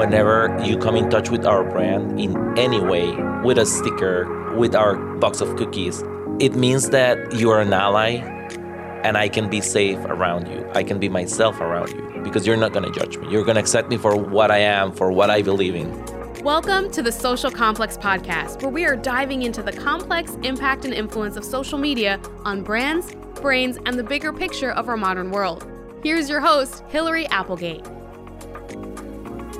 whenever you come in touch with our brand in any way, with a sticker, with our box of cookies, it means that you are an ally and I can be safe around you. I can be myself around you because you're not going to judge me. You're going to accept me for what I am, for what I believe in. Welcome to the Social Complex Podcast, where we are diving into the complex impact and influence of social media on brands, brains, and the bigger picture of our modern world. Here's your host, Hillary Applegate.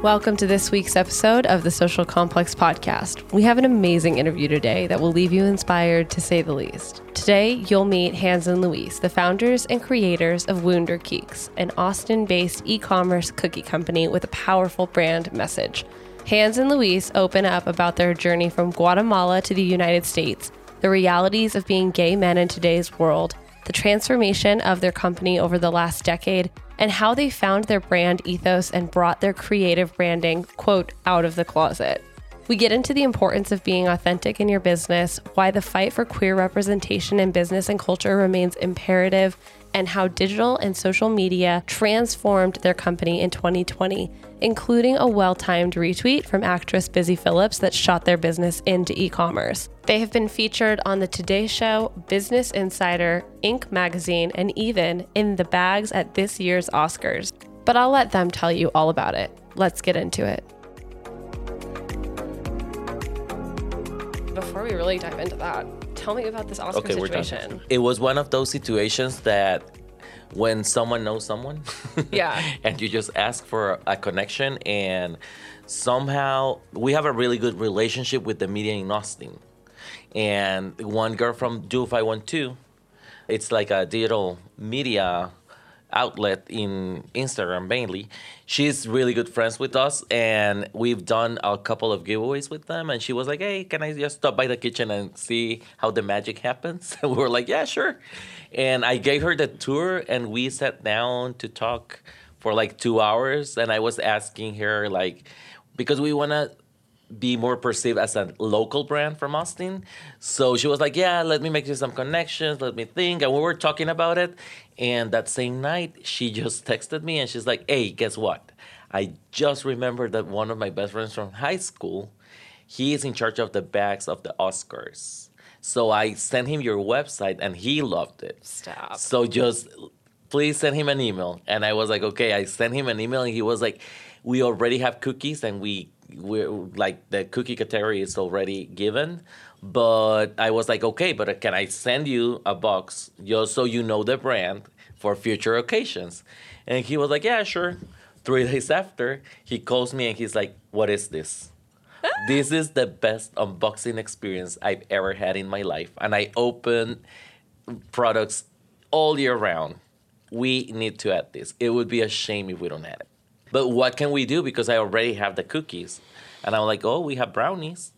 Welcome to this week's episode of the Social Complex Podcast. We have an amazing interview today that will leave you inspired to say the least. Today, you'll meet Hans and Luis, the founders and creators of Wunderkeks, an Austin based e commerce cookie company with a powerful brand message. Hans and Luis open up about their journey from Guatemala to the United States, the realities of being gay men in today's world, the transformation of their company over the last decade, and how they found their brand ethos and brought their creative branding, quote, out of the closet. We get into the importance of being authentic in your business, why the fight for queer representation in business and culture remains imperative, and how digital and social media transformed their company in 2020, including a well timed retweet from actress Busy Phillips that shot their business into e commerce. They have been featured on The Today Show, Business Insider, Inc. magazine, and even in the bags at this year's Oscars. But I'll let them tell you all about it. Let's get into it. Before we really dive into that, tell me about this Oscar Okay, we're done. situation. It was one of those situations that when someone knows someone, Yeah. and you just ask for a connection, and somehow we have a really good relationship with the media in Austin. And one girl from Do 512, it's like a digital media outlet in Instagram mainly. She's really good friends with us, and we've done a couple of giveaways with them. And she was like, "Hey, can I just stop by the kitchen and see how the magic happens?" And we were like, "Yeah, sure." And I gave her the tour, and we sat down to talk for like two hours. And I was asking her like, because we want to be more perceived as a local brand from Austin. So she was like, Yeah, let me make you some connections, let me think. And we were talking about it. And that same night, she just texted me and she's like, Hey, guess what? I just remembered that one of my best friends from high school, he is in charge of the bags of the Oscars. So I sent him your website and he loved it. Stop. So just please send him an email. And I was like, okay. I sent him an email, and he was like, we already have cookies, and we we're like the cookie category is already given. But I was like, okay, but can I send you a box just so you know the brand for future occasions? And he was like, yeah, sure. Three days after, he calls me and he's like, what is this? this is the best unboxing experience I've ever had in my life. And I open products all year round. We need to add this. It would be a shame if we don't add it. But what can we do? Because I already have the cookies. And I'm like, oh, we have brownies.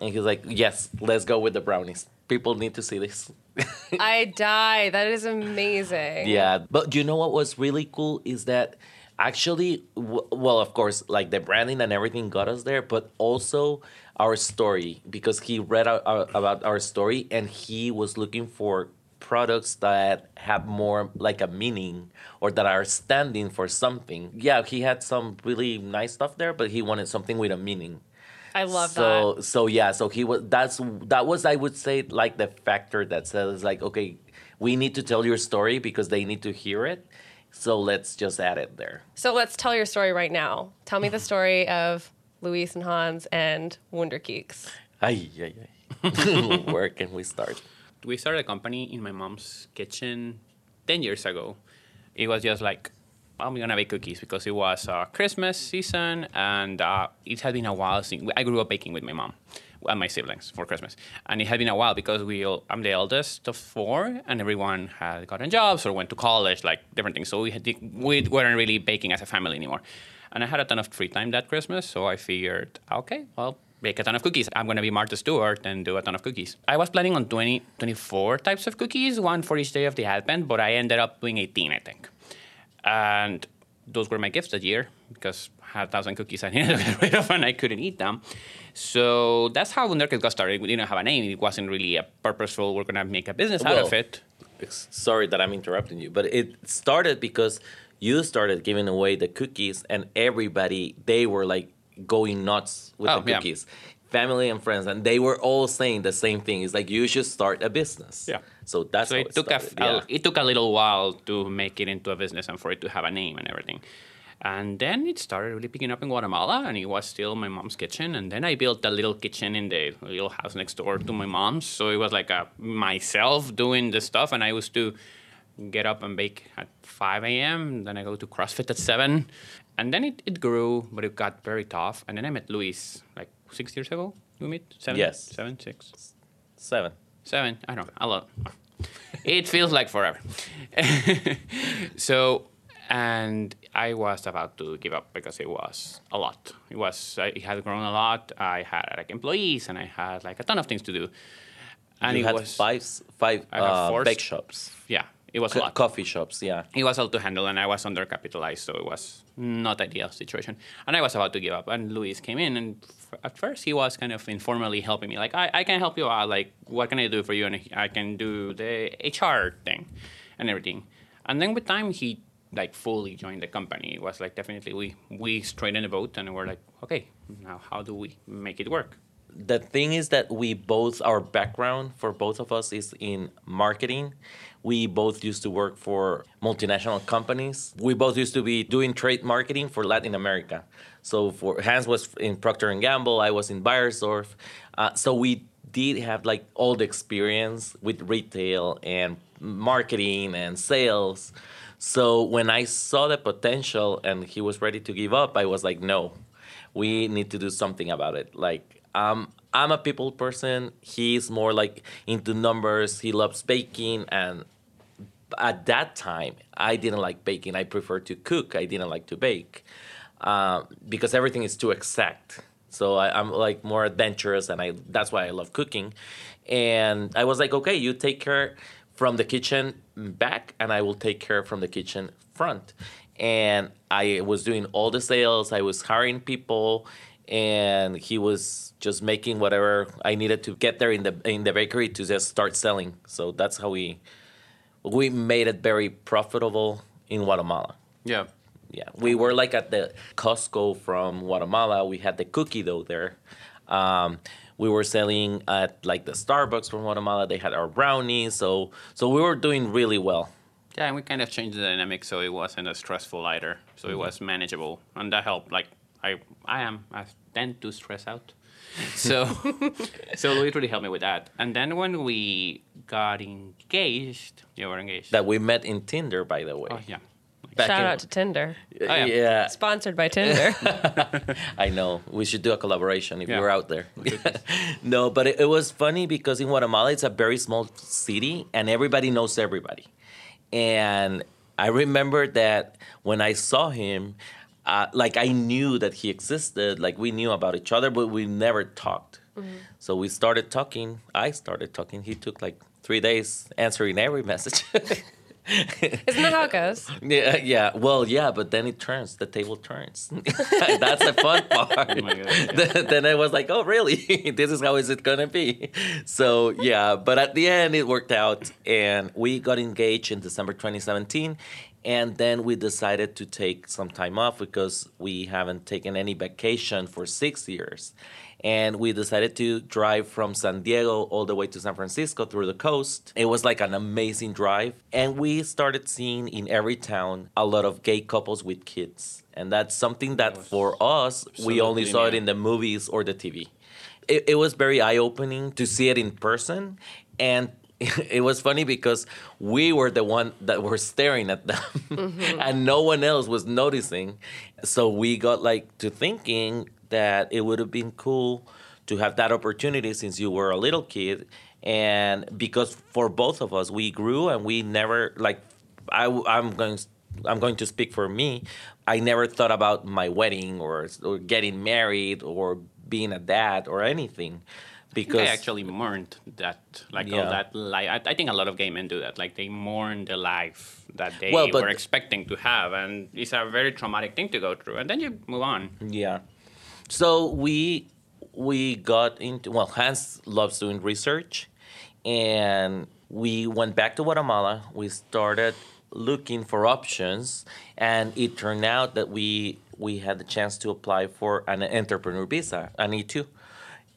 And he's like, yes, let's go with the brownies. People need to see this. I die. That is amazing. Yeah, but you know what was really cool is that actually, w- well, of course, like the branding and everything got us there, but also our story because he read our, our, uh, about our story and he was looking for products that have more like a meaning or that are standing for something. Yeah, he had some really nice stuff there, but he wanted something with a meaning. I love so, that. So yeah, so he was. That's that was I would say like the factor that says like okay, we need to tell your story because they need to hear it. So let's just add it there. So let's tell your story right now. Tell me the story of Luis and Hans and Wunderkeks. Ay, ay, ay. Where can we start? We started a company in my mom's kitchen 10 years ago. It was just like, I'm gonna bake cookies because it was uh, Christmas season and uh, it had been a while since I grew up baking with my mom and my siblings for Christmas. And it had been a while because we all, I'm the eldest of four and everyone had gotten jobs or went to college, like different things. So we, had, we weren't really baking as a family anymore. And I had a ton of free time that Christmas, so I figured, okay, well, bake a ton of cookies. I'm going to be Martha Stewart and do a ton of cookies. I was planning on 20, 24 types of cookies, one for each day of the Advent, but I ended up doing 18, I think. And those were my gifts that year because I had a thousand cookies I needed to get rid of and I couldn't eat them. So that's how Wunderkeks got started. We didn't have a name. It wasn't really a purposeful, we're going to make a business out of it. Sorry that I'm interrupting you, but it started because you started giving away the cookies, and everybody they were like going nuts with Oh, the yeah. cookies. Family and friends, and they were all saying the same thing. It's like you should start a business. Yeah. So that's So how it took a, started. a- it took a little while to make it into a business and for it to have a name and everything. And then it started really picking up in Guatemala, and it was still my mom's kitchen. And then I built a little kitchen in the little house next door to my mom's. So it was like a, myself doing the stuff, and I used to get up and bake at 5 a.m. Then I go to CrossFit at 7. And then it, it grew, but it got very tough. And then I met Luis like six years ago. We met? Seven? Yes. Seven, six. seven. Seven. I don't know. A lot. It feels like forever. so, and I was about to give up because it was a lot. It was. It had grown a lot. I had like employees, and I had like a ton of things to do. And you it had was five five uh, four bake shops, Yeah, it was a lot. coffee shops. Yeah. it was all to handle, and I was undercapitalized, so it was not ideal situation. And I was about to give up, and Luis came in, and f- at first he was kind of informally helping me, like, I, I can help you out, like, what can I do for you? And I can do the HR thing and everything. And then with time, he like fully joined the company. It was like definitely we we straightened the boat, and we're like, okay, now how do we make it work? The thing is that we both our background for both of us is in marketing. We both used to work for multinational companies. We both used to be doing trade marketing for latin america. So for hans was in procter and gamble i was in Beiersdorf uh, so we did have like all the experience with retail and marketing and sales. So when i saw the potential and he was ready to give up i was like no we need to do something about it. Like um, I'm a people person. He's more like into numbers. He loves baking, and at that time, I didn't like baking. I prefer to cook. I didn't like to bake uh, because everything is too exact. So I, I'm like more adventurous, and I that's why I love cooking. And I was like, okay, you take care from the kitchen back, and I will take care from the kitchen front. And I was doing all the sales. I was hiring people, and he was just making whatever I needed to get there in the in the bakery to just start selling. So that's how we we made it very profitable in Guatemala. Yeah. Yeah, we were like at the Costco from Guatemala. We had the cookie dough there. Um, we were selling at like the Starbucks from Guatemala. They had our brownies, so so we were doing really well. Yeah, and we kind of changed the dynamic so it wasn't as stressful either. So it was manageable, and that helped. Like I, I am, I tend to stress out. So, so Luis really helped me with that. And then when we got engaged, yeah, we're engaged. That we met in Tinder, by the way. oh yeah, Back Shout in- out to Tinder. Oh, yeah. yeah, Sponsored by Tinder. I know. We should do a collaboration if Yeah. we're out there. no, but it, it was funny because in Guatemala, it's a very small city and everybody knows everybody. And I remember that when I saw him, uh, like I knew that he existed, like we knew about each other, but we never talked. So we started talking. I started talking. He took like three days answering every message. Isn't that how it goes? Yeah, yeah. Well, yeah, but then it turns. The table turns. That's the fun part. Oh my God, yeah. then, then I was like, oh, really? this is how is it gonna be? So yeah, but at the end it worked out, and we got engaged in December 2017, and then we decided to take some time off because we haven't taken any vacation for six years. And we decided to drive from San Diego all the way to San Francisco through the coast. It was like an amazing drive. And we started seeing in every town a lot of gay couples with kids. And that's something that for us, we only saw it in the movies or the TV. It, it was very eye opening to see it in person. And it was funny because we were the one that were staring at them mm-hmm. and no one else was noticing. So we got like to thinking that it would have been cool to have that opportunity since you were a little kid. And because for both of us we grew and we never like I, i'm going i'm going to speak for me. I never thought about my wedding or, or getting married or being a dad or anything because I actually mourned that, like Yeah. all that life. I, I think a lot of gay men do that. Like they mourn the life that they Well, were expecting to have, and it's a very traumatic thing to go through. And then you move on. Yeah. So we we got into well, Hans loves doing research, and we went back to Guatemala. We started looking for options, and it turned out that we we had the chance to apply for an entrepreneur visa, an E2.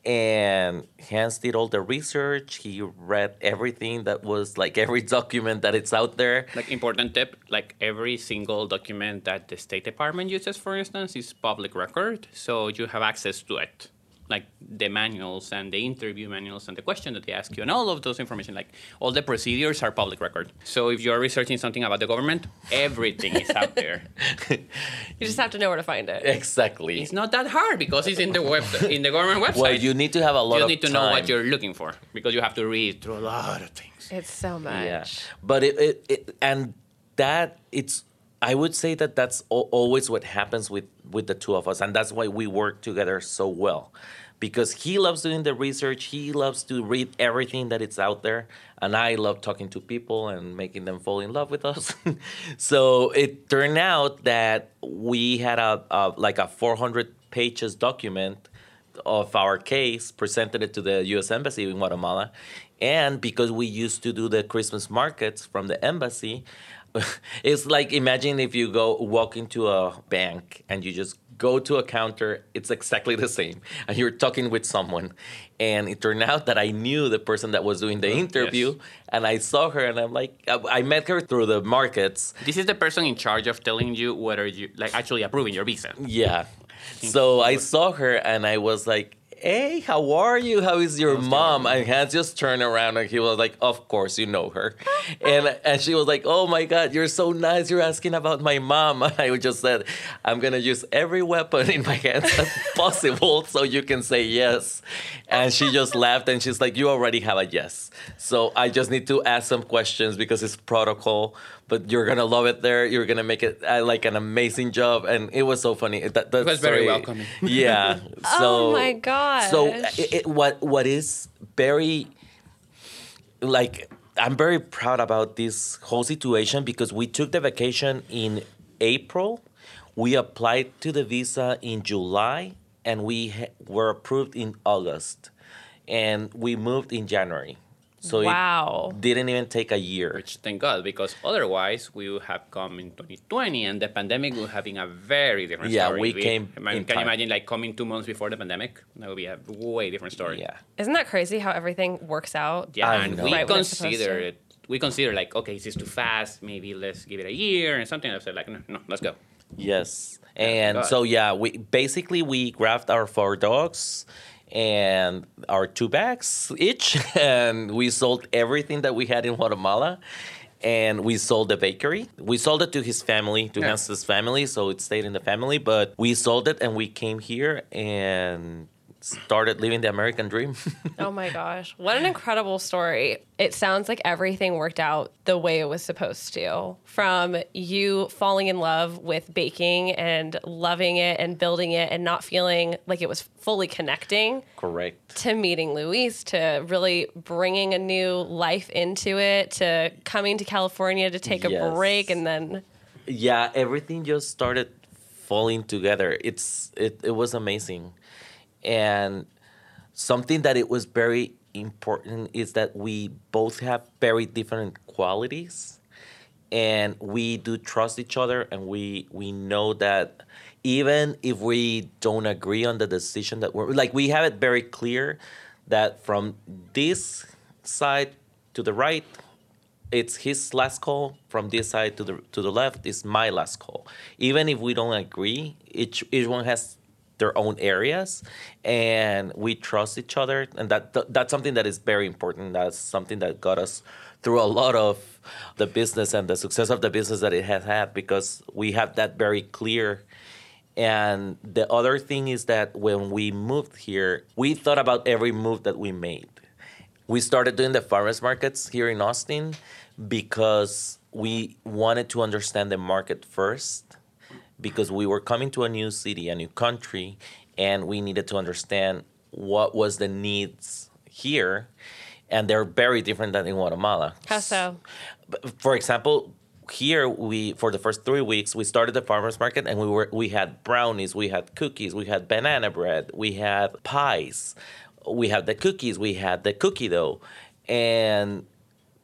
And Hans did all the research. He read everything that was like every document that it's out there. Like important tip, like every single document that the State Department uses, for instance, is public record, so you have access to it like the manuals and the interview manuals and the question that they ask you and all of those information like all the procedures are public record. So if you're researching something about the government everything is out there. You just have to know where to find it. Exactly. it's not that hard because it's in the web in the government website. Well, you need to have a lot you of need to know what you're looking for because you have to read through a lot of things. It's so much. Yeah, but it, it, it and that it's I would say that that's always what happens with with the two of us, and that's why we work together so well, because he loves doing the research, he loves to read everything that it's out there, and I love talking to people and making them fall in love with us. so it turned out that we had a, a like a 400 pages document of our case, presented it to the U.S. Embassy in Guatemala, and because we used to do the Christmas markets from the embassy, it's like imagine if you go walk into a bank and you just go to a counter, it's exactly the same, and you're talking with someone, and it turned out that I knew the person that was doing the interview, yes. and I saw her, and I'm like, I I met her through the markets, this is the person in charge of telling you whether you like actually approving your visa Yeah. So I saw her and I was like, hey, how are you? How is your mom? And Hans just turned around and he was like, of course you know her. and and she was like, oh my God, you're so nice. You're asking about my mom. And I just said, I'm going to use every weapon in my hands as possible so you can say yes. And she just laughed and she's like, you already have a yes. So I just need to ask some questions because it's protocol. But you're gonna love it there. You're gonna make it uh, like an amazing job, and it was so funny. That, that It was very welcoming. Yeah. So, Oh my gosh. So it, it, what what is very like I'm very proud about this whole situation because we took the vacation in April, we applied to the visa in July, and we ha- were approved in August, and we moved in January. So Wow. it didn't even take a year. which thank God because otherwise we would have come in 2020 and the pandemic would have been a very different Yeah, story. Yeah, we came I mean, in can you imagine like coming two months before the pandemic? That would be a way different story. Yeah. Isn't that crazy how everything works out? Yeah, I and know. we Right when it's supposed consider it. We consider like, okay, is this too fast? Maybe let's give it a year and something. I said like, no, no, let's go. Yes. And God. so yeah, we basically we grabbed our four dogs and our two bags each and we sold everything that we had in Guatemala and we sold the bakery. We sold it to his family, to Yeah. Hans's family, so it stayed in the family, but we sold it and we came here and started living the American dream. Oh my gosh. What an incredible story. It sounds like everything worked out the way it was supposed to. From you falling in love with baking and loving it and building it and not feeling like it was fully connecting Correct. to meeting Luis, to really bringing a new life into it, to coming to California to take a break and then yeah everything just started falling together it's it, it was amazing and something that it was very important is that we both have very different qualities and we do trust each other and we we know that even if we don't agree on the decision that we're like we have it very clear that from this side to the right it's his last call from this side to the to the left is my last call. Even if we don't agree each each one has their own areas and we trust each other and that th- that's something that is very important. That's something that got us through a lot of the business and the success of the business that it has had because we have that very clear. And the other thing is that when we moved here we thought about every move that we made. We started doing the farmers markets here in Austin because we wanted to understand the market first because we were coming to a new city, a new country, and we needed to understand what was the needs here and they're very different than in Guatemala. how so? For example, here we for the first three weeks we started the farmers market and we were we had brownies, we had cookies, we had banana bread, we had pies, we had the cookies, we had the cookie dough, and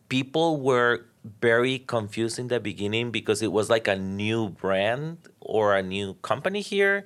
people were very confused in the beginning because it was like a new brand or a new company here.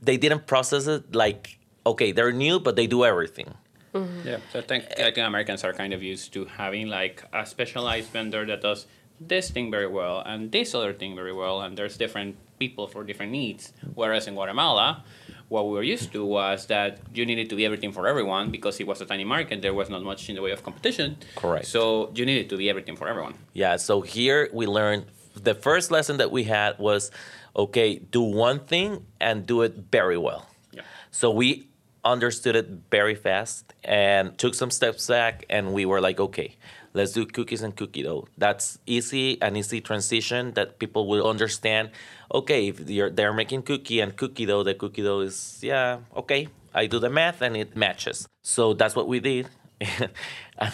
They didn't process it like, okay, they're new, but they do everything. Mm-hmm. Yeah, so I think, I think Americans are kind of used to having like a specialized vendor that does this thing very well and this other thing very well, and there's different people for different needs. Whereas in Guatemala, what we were used to was that you needed to be everything for everyone because it was a tiny market. There was not much in the way of competition. Correct. So you needed to be everything for everyone. Yeah, so here we learned the first lesson that we had was okay, do one thing and do it very well. Yeah. So we understood it very fast and took some steps back and we were like, okay, let's do cookies and cookie dough. That's easy, an easy transition that people will understand. Okay, if you're, they're making cookie and cookie dough, the cookie dough is, yeah, okay. I do the math and it matches. So that's what we did. and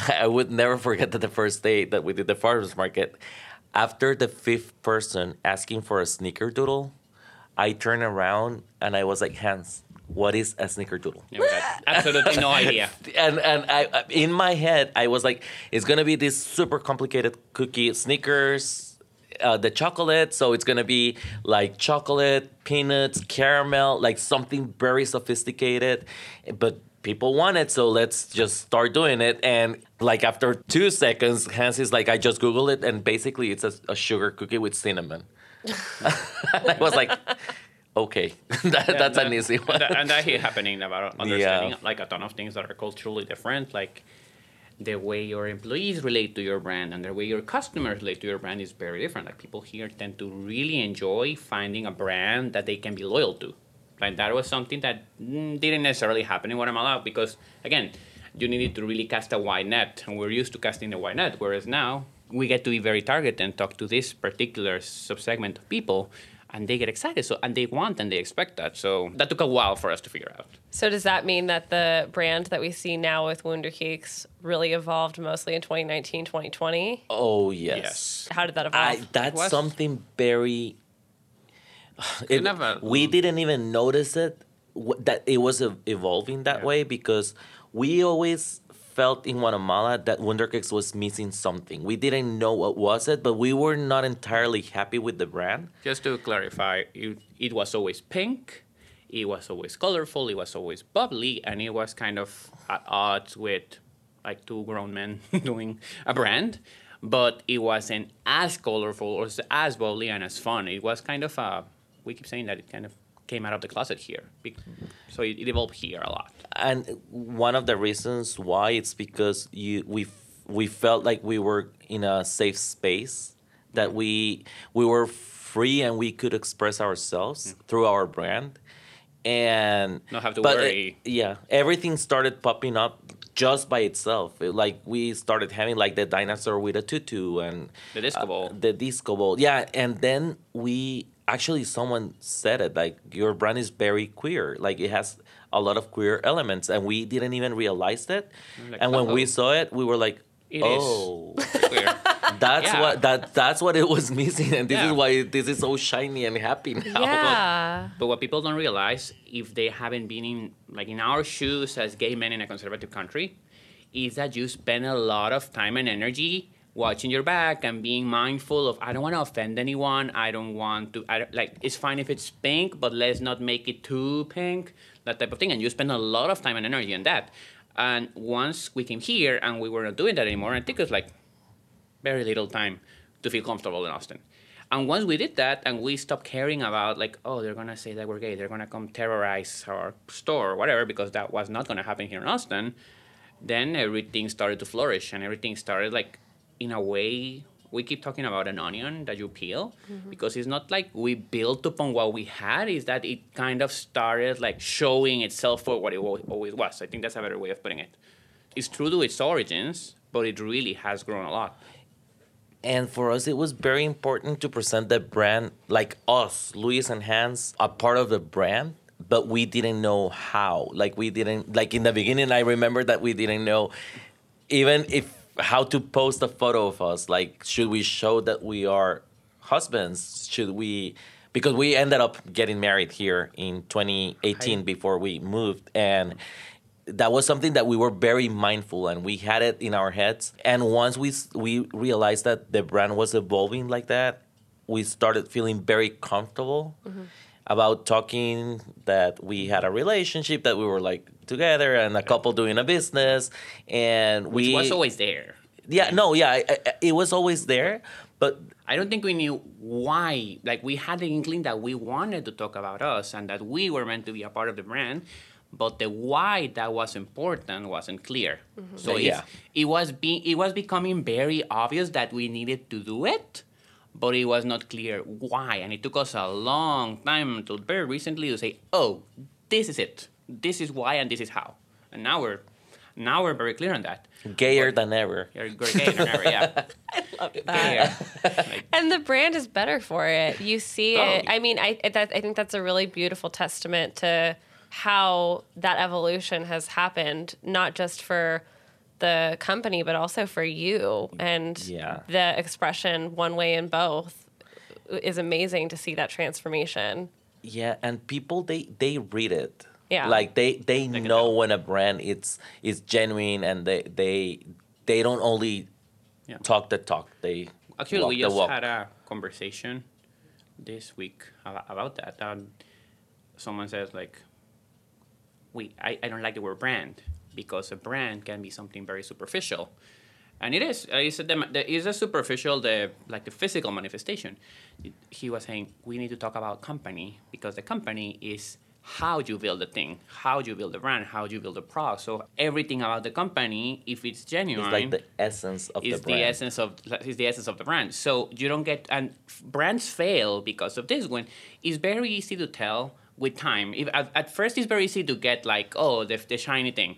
I would never forget that the first day that we did the farmers market, after the fifth person asking for a snickerdoodle, I turned around and I was like, Hans, what is a snickerdoodle? Yeah, absolutely no idea. and and I in my head I was like, it's gonna be this super complicated cookie, Snickers, uh, the chocolate. So it's gonna be like chocolate, peanuts, caramel, like something very sophisticated. But people want it, so let's just start doing it. And like after two seconds, Hans is like, I just Googled it, and basically it's a, a sugar cookie with cinnamon. I was like, okay, that, that's an easy one. And that, and that happening about understanding like a ton of things that are culturally different, like the way your employees relate to your brand and the way your customers relate to your brand is very different. Like people here tend to really enjoy finding a brand that they can be loyal to. Like that was something that mm, didn't necessarily happen in Guatemala because again, you needed to really cast a wide net, and we're used to casting a wide net. Whereas now we get to be very targeted and talk to this particular subsegment of people and they get excited so and they want and they expect that so that took a while for us to figure out So does that mean that the brand that we see now with Wunderkeks really evolved mostly in 2019, 2020? Oh yes. yes How did that evolve? I, that's was- something very. It, never- we didn't even notice it that it was evolving that Yeah. way because we always felt in Guatemala that Wunderkeks was missing something. We didn't know what was it, but we were not entirely happy with the brand. just to clarify it, it was always pink it was always colorful it was always bubbly and it was kind of at odds with like two grown men doing a brand but it wasn't as colorful or as bubbly and as fun it was kind of a we keep saying that it kind of came out of the closet here. So it, it evolved here a lot. And one of the reasons why it's because you we we felt like we were in a safe space that we we were free and we could express ourselves through our brand. And Not have to but, uh, worry. yeah everything started popping up just by itself. It- like we started having like the dinosaur with a tutu and The disco uh, ball. the disco ball. Yeah and then we actually someone said it like your brand is very queer like it has a lot of queer elements and we didn't even realize that like, mm, and when we "Uh-oh." saw it we were like It is. oh that's Yeah. what that that's what it was missing and this Yeah. is why this is so shiny and happy now yeah. But what people don't realize, if they haven't been in like in our shoes as gay men in a conservative country, is that you spend a lot of time and energy watching your back and being mindful of I don't want to offend anyone. I don't want to. I like it's fine if it's pink, but let's not make it too pink. That type of thing, and you spend a lot of time and energy on that. And once we came here and we were not doing that anymore, it took us like very little time to feel comfortable in Austin. And once we did that and we stopped caring about like, oh, they're gonna say that we're gay, they're gonna come terrorize our store or whatever, because that was not gonna happen here in Austin, then everything started to flourish and everything started like in a way we keep talking about an onion that you peel mm-hmm. because it's not like we built upon what we had is that it kind of started like showing itself for what it always was i think that's a better way of putting it it's true to its origins but it really has grown a lot And for us, it was very important to present the brand like us, Luis and Hans, a part of the brand, but we didn't know how. Like we didn't like in the beginning. I remember that we didn't know even if how to post a photo of us. Like, should we show that we are husbands? Should we? Because we ended up getting married here in 2018 before we moved, and that was something that we were very mindful and we had it in our heads. And once we we realized that the brand was evolving like that, we started feeling very comfortable mm-hmm. About talking that we had a relationship that we were like together and a couple doing a business and Which we was always there. yeah no yeah I, I, it was always there but I don't think we knew why. Like we had the inkling that we wanted to talk about us and that we were meant to be a part of the brand, but the why that was important wasn't clear. Mm-hmm. So Yeah. it was being it was becoming very obvious that we needed to do it, but it was not clear why. And it took us a long time until very recently to say, oh, this is it. This is why and this is how. And now we're now we're very clear on that. gayer than ever You're great yeah. I love that. Like, And the brand is better for it. You see it. Oh. I mean, I that, I think that's a really beautiful testament to how that evolution has happened, not just for the company, but also for you. And Yeah. the expression one way in both is amazing to see that transformation. Yeah, and people they they read it. Yeah. Like they they can know tell. when a brand it's is genuine and they they they don't only Yeah. talk the talk. They Actually, walk we the just walk. had a conversation this week about, about that. Um, someone says like, "We, I, I don't like the word brand because a brand can be something very superficial, and it is. Uh, it's a it's a superficial, the like the physical manifestation." He was saying we need to talk about company because the company is how you build the thing, how you build the brand, how you build the product. So everything about the company, if it's genuine, it's like the essence of is the brand. the essence of is the essence of the brand. So you don't get and brands fail because of this. one it's very easy to tell with time. If at, at first it's very easy to get like oh the the shiny thing,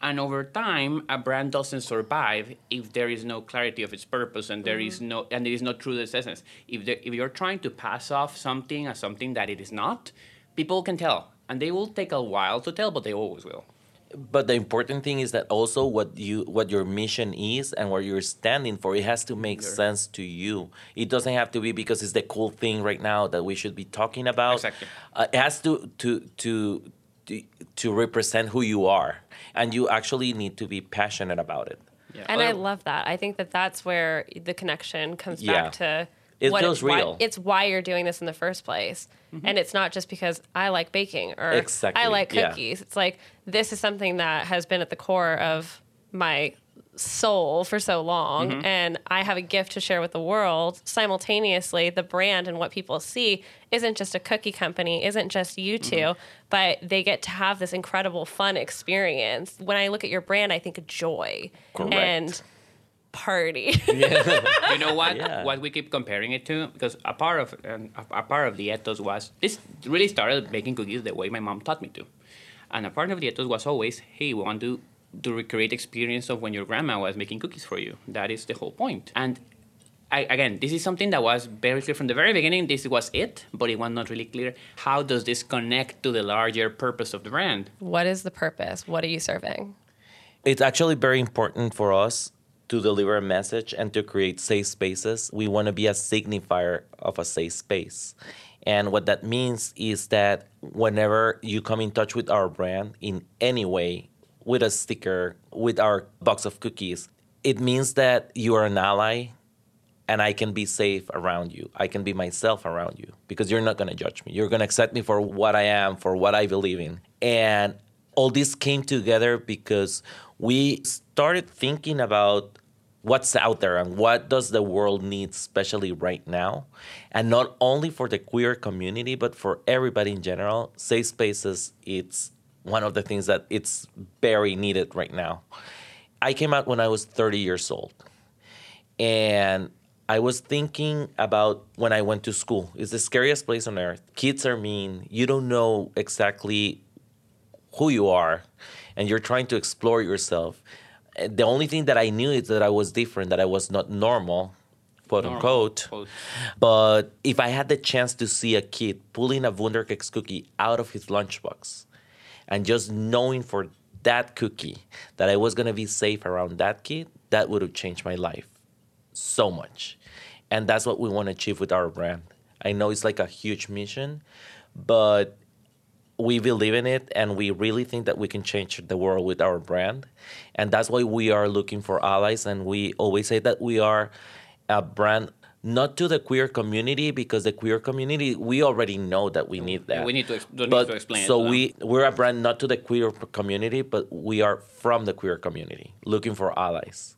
and over time a brand doesn't survive if there is no clarity of its purpose and there is no and it is not true to its essence. If there, if you're trying to pass off something as something that it is not, people can tell. And they will take a while to tell, but they always will. But the important thing is that also what you what your mission is and what you're standing for, it has to make sense to you. It doesn't have to be because it's the cool thing right now that we should be talking about. Exactly. Uh, it has to to to to to represent who you are, and you actually need to be passionate about it. Yeah. And I love that. I think that that's where the connection comes Yeah. back to It what feels it's, why, real. it's why you're doing this in the first place. Mm-hmm. And it's not just because I like baking or Exactly, I like yeah. cookies. It's like this is something that has been at the core of my soul for so long Mm-hmm. and I have a gift to share with the world. Simultaneously, the brand and what people see isn't just a cookie company, isn't just you 2 Mm-hmm. but they get to have this incredible fun experience. When I look at your brand, I think joy Correct. and party. you know what Yeah. what we keep comparing it to because a part of um, a, a part of the ethos was this really started making cookies the way my mom taught me to and a part of the ethos was always hey we want to to recreate experience of when your grandma was making cookies for you that is the whole point. point and I, again, this is something that was very clear from the very beginning. This was it, but it was not really clear. How does this connect to the larger purpose of the brand? what is the purpose? What are you serving? It's actually very important for us to deliver a message and to create safe spaces. We want to be a signifier of a safe space. And what that means is that whenever you come in touch with our brand in any way, with a sticker, with our box of cookies, it means that you are an ally and I can be safe around you. I can be myself around you because you're not going to judge me. You're going to accept me for what I am, for what I believe in. And all this came together because we started thinking about what's out there and what does the world need especially right now and not only for the queer community but for everybody in general safe spaces it's one of the things that it's very needed right now i came out when i was 30 years old and I was thinking about when I went to school. It's the scariest place on earth. Kids are mean. You don't know exactly who you are, and you're trying to explore yourself. The only thing that I knew is that I was different, that I was not normal, quote Normal, unquote. quote. But if I had the chance to see a kid pulling a Wunderkeks cookie out of his lunchbox and just knowing for that cookie that I was to be safe around that kid, that would have changed my life so much. And that's what we want to achieve with our brand. I know it's like a huge mission, but we believe in it and we really think that we can change the world with our brand and that's why we are looking for allies and we always say that we are a brand not to the queer community because the queer community we already know that we need that we need to ex- don't need to explain it so to them. we we're a brand not to the queer community but we are from the queer community looking for allies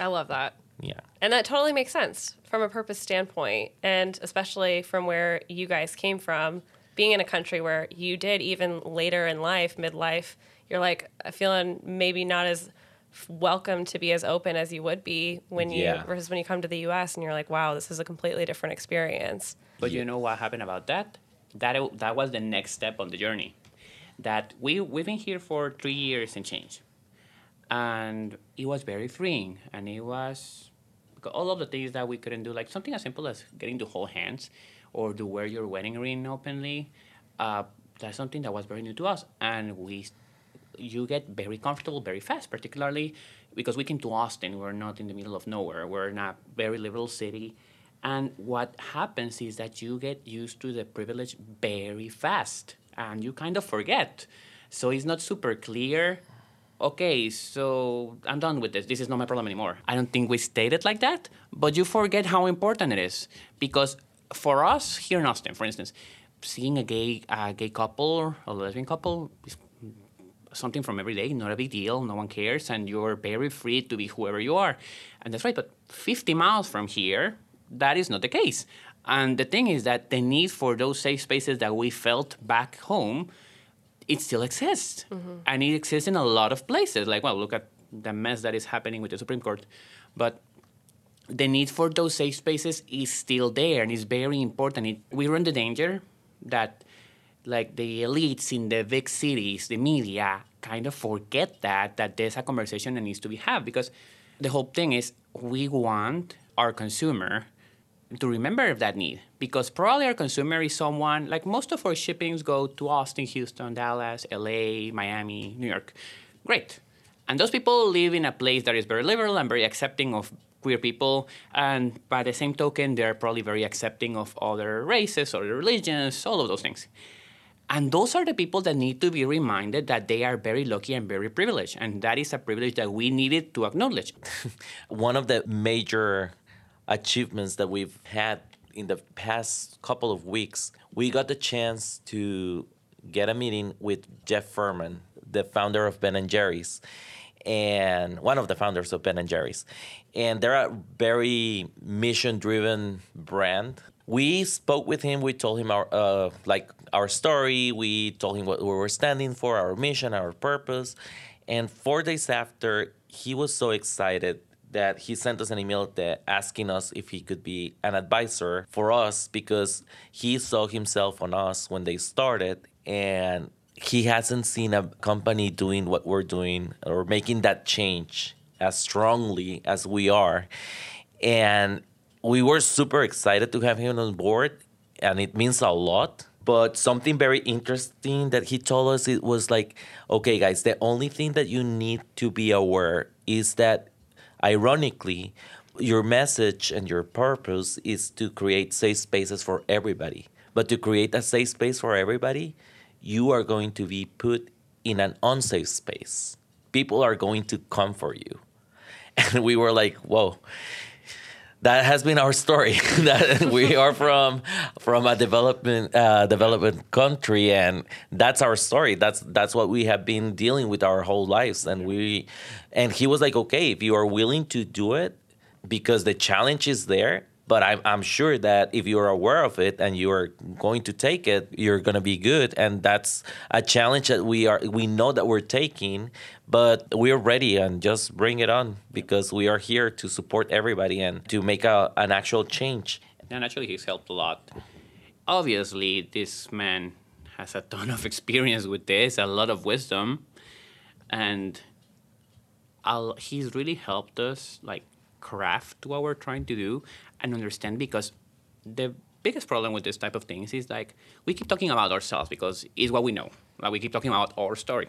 I love that. yeah And that totally makes sense from a purpose standpoint, and especially from where you guys came from, being in a country where you did even later in life, midlife, you're like feeling maybe not as f- welcome to be as open as you would be when you Yeah. versus when you come to the U.S. and you're like, wow, this is a completely different experience. But you know what happened about that? That that was the next step on the journey. That we we've been here for three years and change, and it was very freeing, and it was all of the things that we couldn't do, like something as simple as getting to hold hands, or to wear your wedding ring openly. Uh, that's something that was very new to us, and we you get very comfortable very fast, particularly because we came to Austin. We're not in the middle of nowhere. We're in a very liberal city. And what happens is that you get used to the privilege very fast and you kind of forget. So it's not super clear. Okay, so I'm done with this. This is not my problem anymore. I don't think we stated like that, but you forget how important it is. Because for us here in Austin, for instance, seeing a gay, gay couple or a lesbian couple is something from every day, not a big deal, no one cares, and you're very free to be whoever you are. And that's right, but 50 miles from here, that is not the case. And the thing is that the need for those safe spaces that we felt back home, it still exists. Mm-hmm. And it exists in a lot of places. Like, well, look at the mess that is happening with the Supreme Court. But the need for those safe spaces is still there and it's very important. It, we run the danger that like the elites in the big cities, the media, kind of forget that that there's a conversation that needs to be had because the whole thing is we want our consumer to remember that need because probably our consumer is someone like most of our shippings go to Austin, Houston, Dallas, LA, Miami, New York. Great. And those people live in a place that is very liberal and very accepting of queer people. And by the same token, they're probably very accepting of other races, other religions, all of those things. And those are the people that need to be reminded that they are very lucky and very privileged. And that is a privilege that we needed to acknowledge. one of the major achievements that we've had in the past couple of weeks, we got the chance to get a meeting with Jeff Furman, the founder of Ben and Jerry's, and one of the founders of Ben and Jerry's. And they're a very mission-driven brand. We spoke with him. We told him our uh, like our story. We told him what we were standing for, our mission, our purpose. And four days after, he was so excited that he sent us an email that asking us if he could be an advisor for us because he saw himself on us when they started and he hasn't seen a company doing what we're doing or making that change as strongly as we are and we were super excited to have him on board and it means a lot. But something very interesting that he told us it was like okay guys the only thing that you need to be aware is that ironically your message and your purpose is to create safe spaces for everybody. But to create a safe space for everybody you are going to be put in an unsafe space. People are going to come for you. And we were like whoa that has been our story. that we are from from a development uh, development country, and that's our story. That's that's what we have been dealing with our whole lives. And we, and he was like, okay, if you are willing to do it, because the challenge is there. But I'm, I'm sure that if you're aware of it and you are going to take it, you're going to be good. And that's a challenge that we are we know that we're taking, but we're ready and just bring it on because we are here to support everybody and to make a, an actual change. And actually, he's helped a lot. Obviously, this man has a ton of experience with this, a lot of wisdom, and I'll, he's really helped us like craft what we're trying to do and understand because the biggest problem with this type of things is like we keep talking about ourselves because it's what we know. Like we keep talking about our story,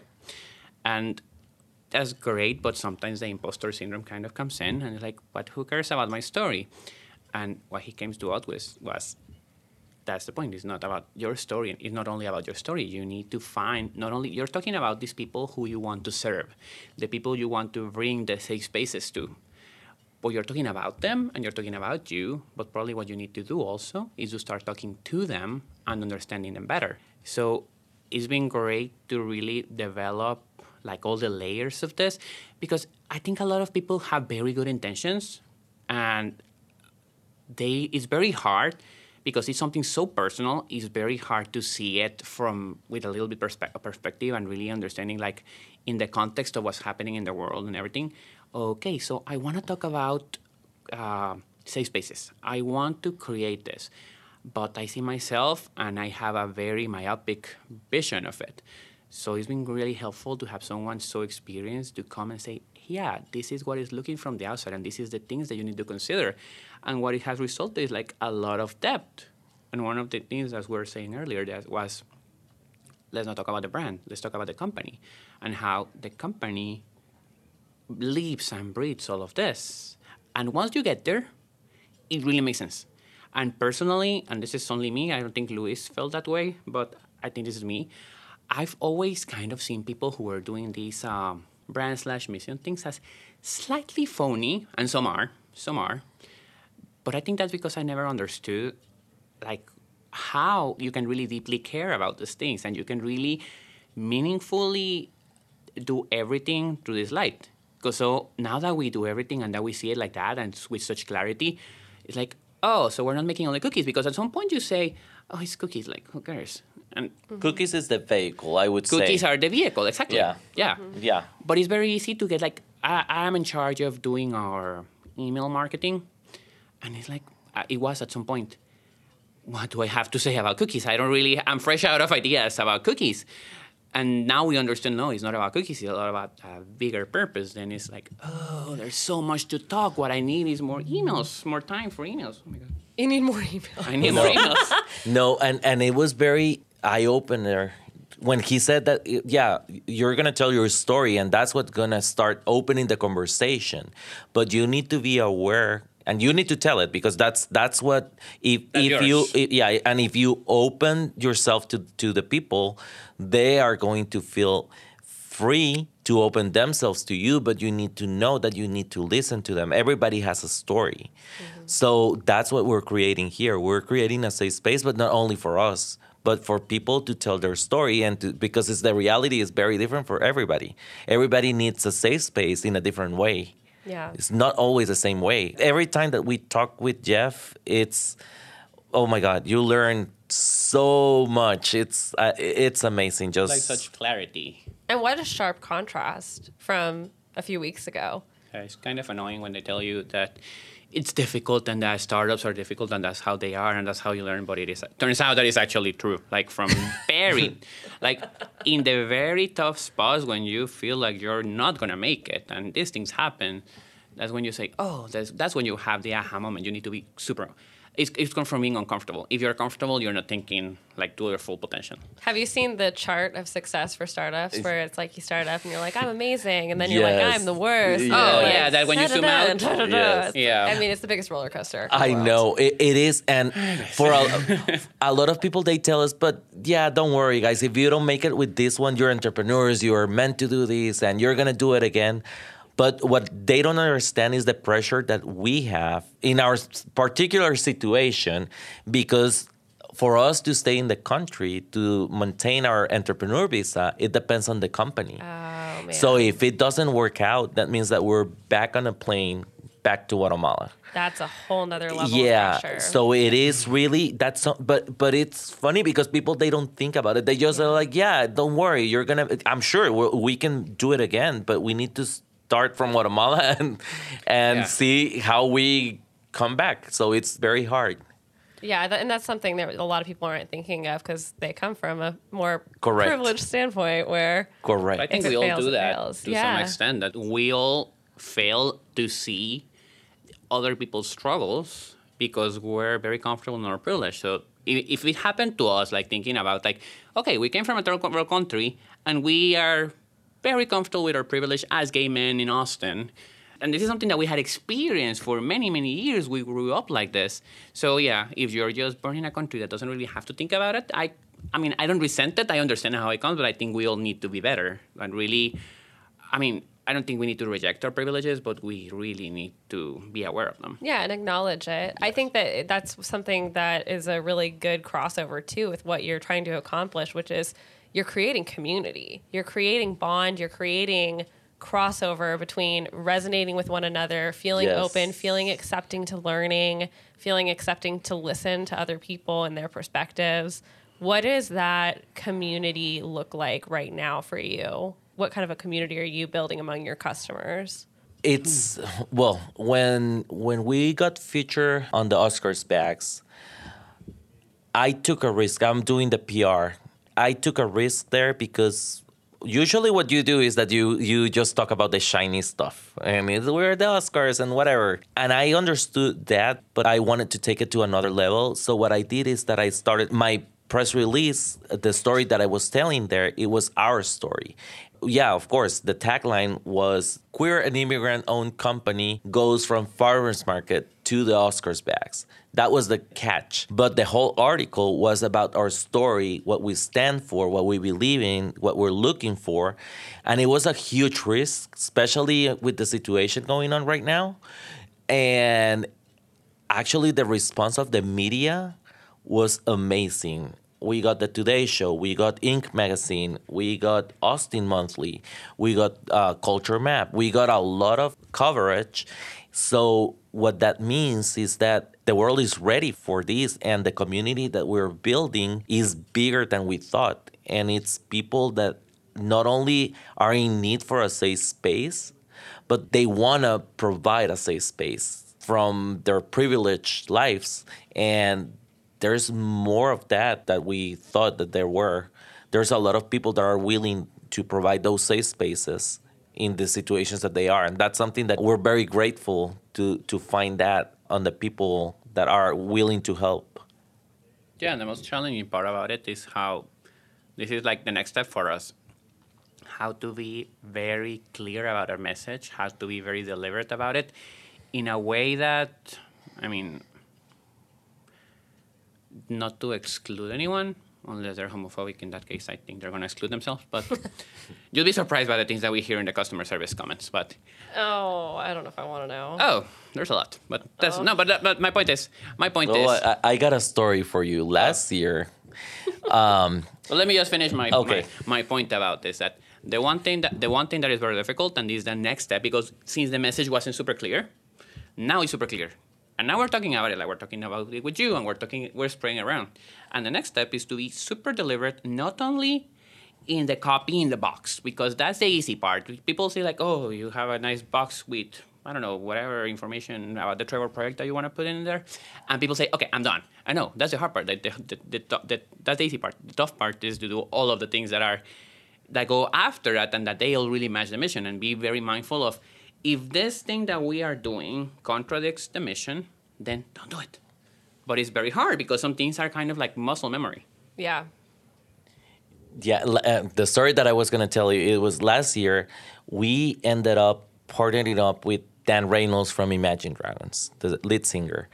and that's great. But sometimes the imposter syndrome kind of comes in, and it's like, but who cares about my story? And what he came to us with was that's the point. It's not about your story. It's not only about your story. You need to find not only you're talking about these people who you want to serve, the people you want to bring the safe spaces to. But you're talking about them and you're talking about you. But probably what you need to do also is to start talking to them and understanding them better. So it's been great to really develop like all the layers of this because I think a lot of people have very good intentions and they it's very hard because it's something so personal it's very hard to see it from with a little bit perspe- perspective and really understanding like in the context of what's happening in the world and everything okay so i want to talk about uh, safe spaces i want to create this but i see myself and i have a very myopic vision of it so it's been really helpful to have someone so experienced to come and say yeah, this is what is looking from the outside, and this is the things that you need to consider. And what it has resulted is like a lot of depth. And one of the things, as we were saying earlier, that was let's not talk about the brand, let's talk about the company and how the company lives and breathes all of this. And once you get there, it really makes sense. And personally, and this is only me, I don't think Luis felt that way, but I think this is me. I've always kind of seen people who are doing these um, brand slash mission things as slightly phony, and some are, some are. But I think that's because I never understood like how you can really deeply care about these things and you can really meaningfully do everything through this light. Because so now that we do everything and that we see it like that and with such clarity, it's like, oh, so we're not making only cookies. Because at some point you say, oh, it's cookies. Like, who cares? And cookies is the vehicle, I would cookies say. Cookies are the vehicle, exactly. Yeah. Yeah. Mm-hmm. Yeah. But it's very easy to get like I, I'm in charge of doing our email marketing, and it's like uh, it was at some point. What do I have to say about cookies? I don't really. I'm fresh out of ideas about cookies, and now we understand. No, it's not about cookies. It's a lot about a bigger purpose. Then it's like, oh, there's so much to talk. What I need is more emails, more time for emails. Oh my god. You need more emails. I need more emails. no, and and it was very eye opener when he said that yeah you're gonna tell your story and that's what's gonna start opening the conversation but you need to be aware and you need to tell it because that's that's what if that's if yours. you if, yeah and if you open yourself to to the people they are going to feel free to open themselves to you but you need to know that you need to listen to them everybody has a story mm-hmm. so that's what we're creating here we're creating a safe space but not only for us but for people to tell their story and to because it's the reality is very different for everybody. Everybody needs a safe space in a different way. Yeah. It's not always the same way. Every time that we talk with Jeff, it's oh my god, you learn so much. It's uh, it's amazing just like such clarity. And what a sharp contrast from a few weeks ago. Yeah, it's kind of annoying when they tell you that it's difficult and that startups are difficult and that's how they are and that's how you learn but it is turns out that is actually true like from very like in the very tough spots when you feel like you're not gonna make it and these things happen that's when you say oh that's, that's when you have the aha moment you need to be super it's, it's come from being uncomfortable. If you're comfortable, you're not thinking like to your full potential. Have you seen the chart of success for startups where it's like you start up and you're like, I'm amazing. And then you're like, I'm the worst. Oh, yes. Oh, Like, yeah, that when you zoom out. Yes. Yeah. I mean, it's the biggest roller coaster. I know it, it is, and for a, a lot of people, they tell us, "But yeah, don't worry, guys. If you don't make it with this one, you're entrepreneurs. You are meant to do this, and you're gonna do it again." But what they don't understand is the pressure that we have in our particular situation, because for us to stay in the country to maintain our entrepreneur visa, it depends on the company. Oh. So if it doesn't work out, that means that we're back on a plane back to Guatemala. That's a whole nother level yeah. of pressure. So it is really that's but but it's funny because people they don't think about it. They just are like, yeah, don't worry, you're gonna. I'm sure we can do it again, but we need to start from Guatemala and and Yeah. see how we come back. So it's very hard. Yeah, that, and that's something that a lot of people aren't thinking of because they come from a more Correct. privileged standpoint where Correct. I think we all do that fails. to some extent. That we all fail to see other people's struggles because we're very comfortable in our privilege. So if, if it happened to us, like thinking about like, okay, we came from a third world country and we are very comfortable with our privilege as gay men in Austin. and this is something that we had experienced for many many years we grew up like this so yeah if you're just born in a country that doesn't really have to think about it i i mean i don't resent it i understand how it comes but i think we all need to be better and really i mean I don't think we need to reject our privileges, but we really need to be aware of them. Yeah, and acknowledge it. I think that that's something that is a really good crossover too with what you're trying to accomplish, which is you're creating community. You're creating bond, you're creating crossover between resonating with one another, feeling Yes. open, feeling accepting to learning, feeling accepting to listen to other people and their perspectives. What does that community look like right now for you? What kind of a community are you building among your customers? It's well when when we got featured on the Oscars bags, I took a risk. I'm doing the PR. I took a risk there because usually what you do is that you you just talk about the shiny stuff I mean, we're the Oscars and whatever. And I understood that, but I wanted to take it to another level. So what I did is that I started my press release, the story that I was telling there, it was our story. Yeah, of course, the tagline was queer and immigrant owned company goes from farmers market to the Oscars bags. That was the catch. But the whole article was about our story, what we stand for, what we believe in, what we're looking for. And it was a huge risk, especially with the situation going on right now. And actually, the response of the media was amazing. We got the Today Show, we got Inc. magazine, we got Austin Monthly, we got uh, Culture Map, we got a lot of coverage. So what that means is that the world is ready for this, and the community that we're building is bigger than we thought, and it's people that not only are in need for a safe space, but they want to provide a safe space from their privileged lives. And there's more of that that we thought that there were. There's a lot of people that are willing to provide those safe spaces in the situations that they are and that's something that we're very grateful to to find that on the people that are willing to help Yeah, and the most challenging part about it is how this is like the next step for us. How to be very clear about our message, how to be very deliberate about it in a way that, I mean, not to exclude anyone, unless they're homophobic. In that case, I think they're going to exclude themselves. But you'll be surprised by the things that we hear in the customer service comments. But Oh, I don't know if I want to know. oh, there's a lot. But that's oh. no. But, that- but my point is, my point well, is. I, I got a story for you last oh. year um, Well, let me just finish my, Okay. my my point about this. That the one thing that the one thing that is very difficult, and this is the next step, because since the message wasn't super clear, now it's super clear, and now we're talking about it like we're talking about it with you, and we're talking we're spreading it around. And the next step is to be super deliberate, not only in the copy in the box, because that's the easy part. People say like, oh, you have a nice box with I don't know, whatever information about the Trevor project that you want to put in there. And people say, okay, I'm done. I know, that's the hard part. The, the, the, that's the easy part. The tough part is to do all of the things that are, that go after that and that they'll really match the mission and be very mindful of if this thing that we are doing contradicts the mission, then don't do it. But it's very hard because some things are kind of like muscle memory. Yeah. yeah uh, the story that i was going to tell you it was last year we ended up partnering up with dan reynolds from imagine dragons the lead singer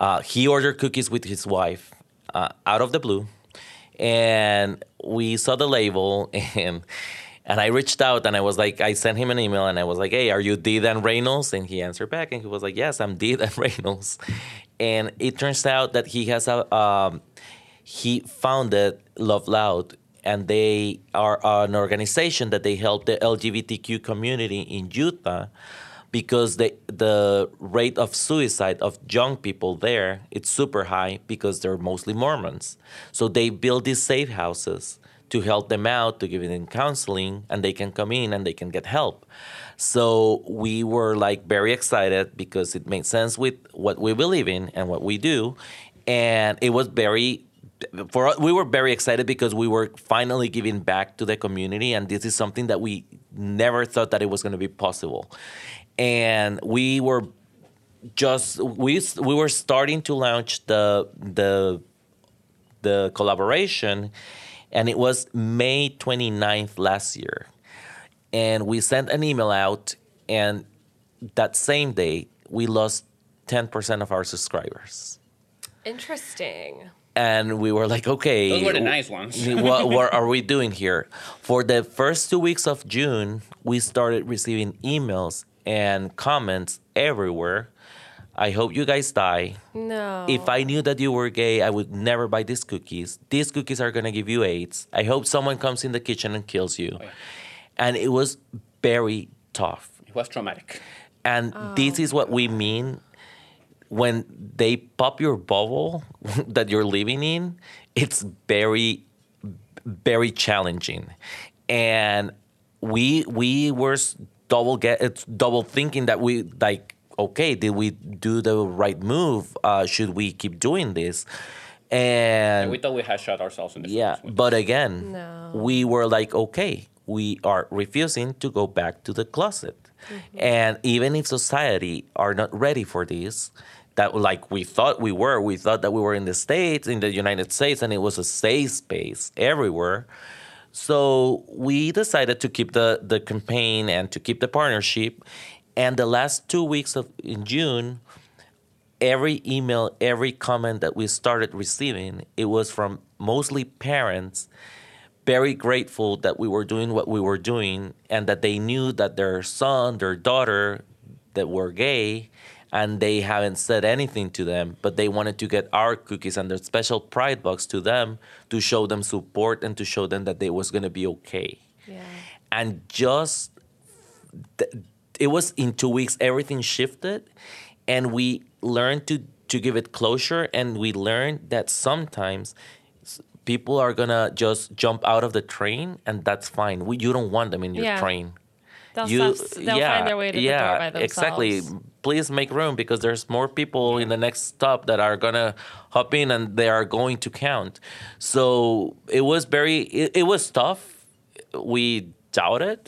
uh, he ordered cookies with his wife uh, out of the blue and we saw the label and and I reached out and I was like, I sent him an email and I was like, hey, are you D Reynolds? And he answered back and he was like, yes, I'm D Reynolds. And it turns out that he has a, um, he founded Love Loud and they are an organization that they help the LGBTQ community in Utah because the the rate of suicide of young people there it's super high because they're mostly Mormons. So they build these safe houses to help them out, to give them counseling, and they can come in and they can get help. So we were like very excited because it made sense with what we believe in and what we do, and it was very for us, we were very excited because we were finally giving back to the community, and this is something that we never thought that it was going to be possible. And we were just we we were starting to launch the the the collaboration, and it was May 29th last year, and we sent an email out and that same day we lost 10% of our subscribers Interesting. and we were like okay Those were the nice ones. what, what are we doing here for the first two weeks of june we started receiving emails and comments everywhere i hope you guys die No. if I knew that you were gay, I would never buy these cookies. These cookies are gonna give you AIDS. I hope someone comes in the kitchen and kills you. Oh, yeah. And it was very tough. It was traumatic. And oh. this is what we mean when they pop your bubble that you're living in. It's very, very challenging, and we we were double get it's double thinking that we like. Okay, did we do the right move? Uh, should we keep doing this? And We thought we had shot ourselves in the yeah, foot. but again, No. we were like, okay, we are refusing to go back to the closet. And even if society are not ready for this, that like we thought we were, we thought that we were in the States, in the United States, and it was a safe space everywhere. So we decided to keep the, the campaign and to keep the partnership. And the last two weeks of in June, every email, every comment that we started receiving, it was from mostly parents very grateful that we were doing what we were doing and that they knew that their son, their daughter that were gay and they haven't said anything to them, but they wanted to get our cookies and their special pride box to them to show them support and to show them that they was going to be okay. Yeah. And just th- it was in 2 weeks everything shifted and we learned to to give it closure and we learned that sometimes people are to just jump out of the train and that's fine. We, you don't want them in your Yeah. train They'll, you stop, they'll find their way to the door by themselves. exactly please make room because there's more people in the next stop that are gonna hop in and they are going to count so it was very it, it was tough we doubted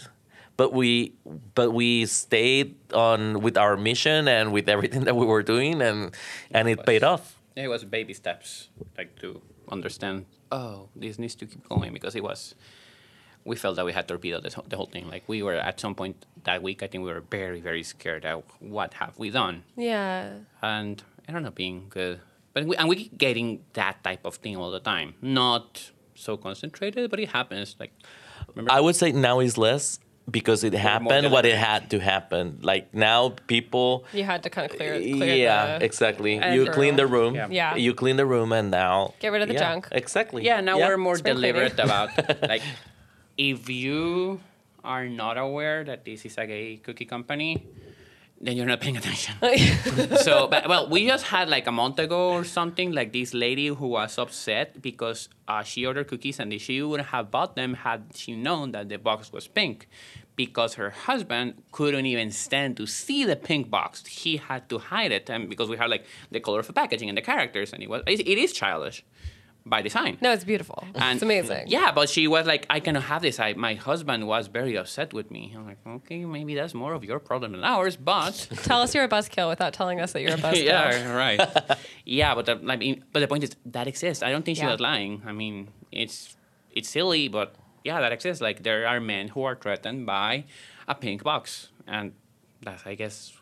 but we but we stayed on with our mission and with everything that we were doing and and it paid off It was baby steps, like to understand. Oh, this needs to keep going because it was. We felt that we had torpedoed this, the whole thing. Like we were at some point that week. I think we were very, very scared. Of what have we done? Yeah. And I don't know, being good, but we, and we keep getting that type of thing all the time. Not so concentrated, but it happens. Like, remember? I would say now is less because it happened what it had to happen. Like now, people. You had to kind of clear, clear yeah, the, exactly. You through. clean the room. Yeah. Yeah. You clean the room, and now Get rid of the yeah, junk. Exactly. Yeah, now we're more Spring deliberate about like if you are not aware that this is a gay cookie company, then you're not paying attention. so, but, well, we just had like a month ago or something, like this lady who was upset because uh, she ordered cookies and she wouldn't have bought them had she known that the box was pink. Because her husband couldn't even stand to see the pink box, he had to hide it, and because we had like the color of the packaging and the characters, and it was it, it is childish by design. No, it's beautiful. And it's amazing. Yeah, but she was like, I cannot have this. I, my husband was very upset with me. I'm like, okay, maybe that's more of your problem than ours, but. Tell us you're a buzzkill without telling us that you're a buzzkill. yeah, right. yeah, but the, I mean, but the point is that exists. I don't think she Yeah. was lying. I mean, it's it's silly, but yeah, that exists. Like there are men who are threatened by a pink box, and that's I guess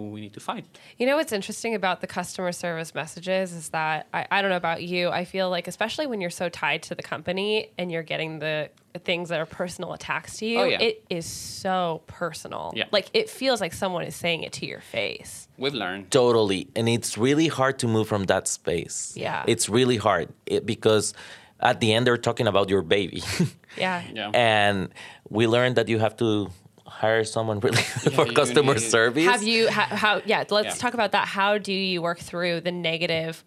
who we need to fight. You know what's interesting about the customer service messages is that I, I don't know about you. I feel like especially when you're so tied to the company and you're getting the things that are personal attacks to you, Oh, yeah. it is so personal. Yeah. Like it feels like someone is saying it to your face. We've learned. Totally, and it's really hard to move from that space. Yeah. It's really hard it, because at the end they're talking about your baby, Yeah. Yeah. and we learned that you have to hire someone really for customer need- service. Have you ha, how yeah, let's Yeah. talk about that. How do you work through the negative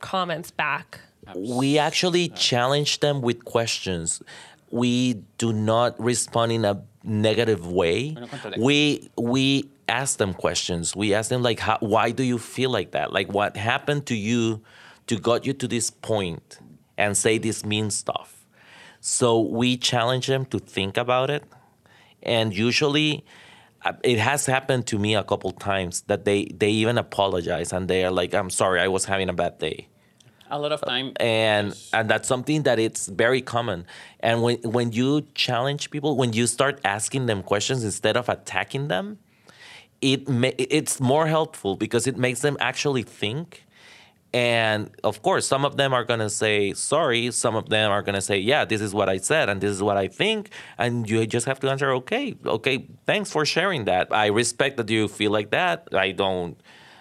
comments back? We actually challenge them with questions. We do not respond in a negative way. We we ask them questions. We ask them like, how, why do you feel like that? Like, what happened to you to got you to this point and say this mean stuff? So we challenge them to think about it, and usually. uh, It has happened to me a couple times that they, they even apologize and they are like, I'm sorry, I was having a bad day A lot of time. and Yes. and that's something that it's very common and when when you challenge people when you start asking them questions instead of attacking them it ma- it's more helpful because it makes them actually think and of course some of them are going to say sorry some of them are going to say yeah this is what i said and this is what i think and you just have to answer okay okay thanks for sharing that. I respect that you feel like that. I don't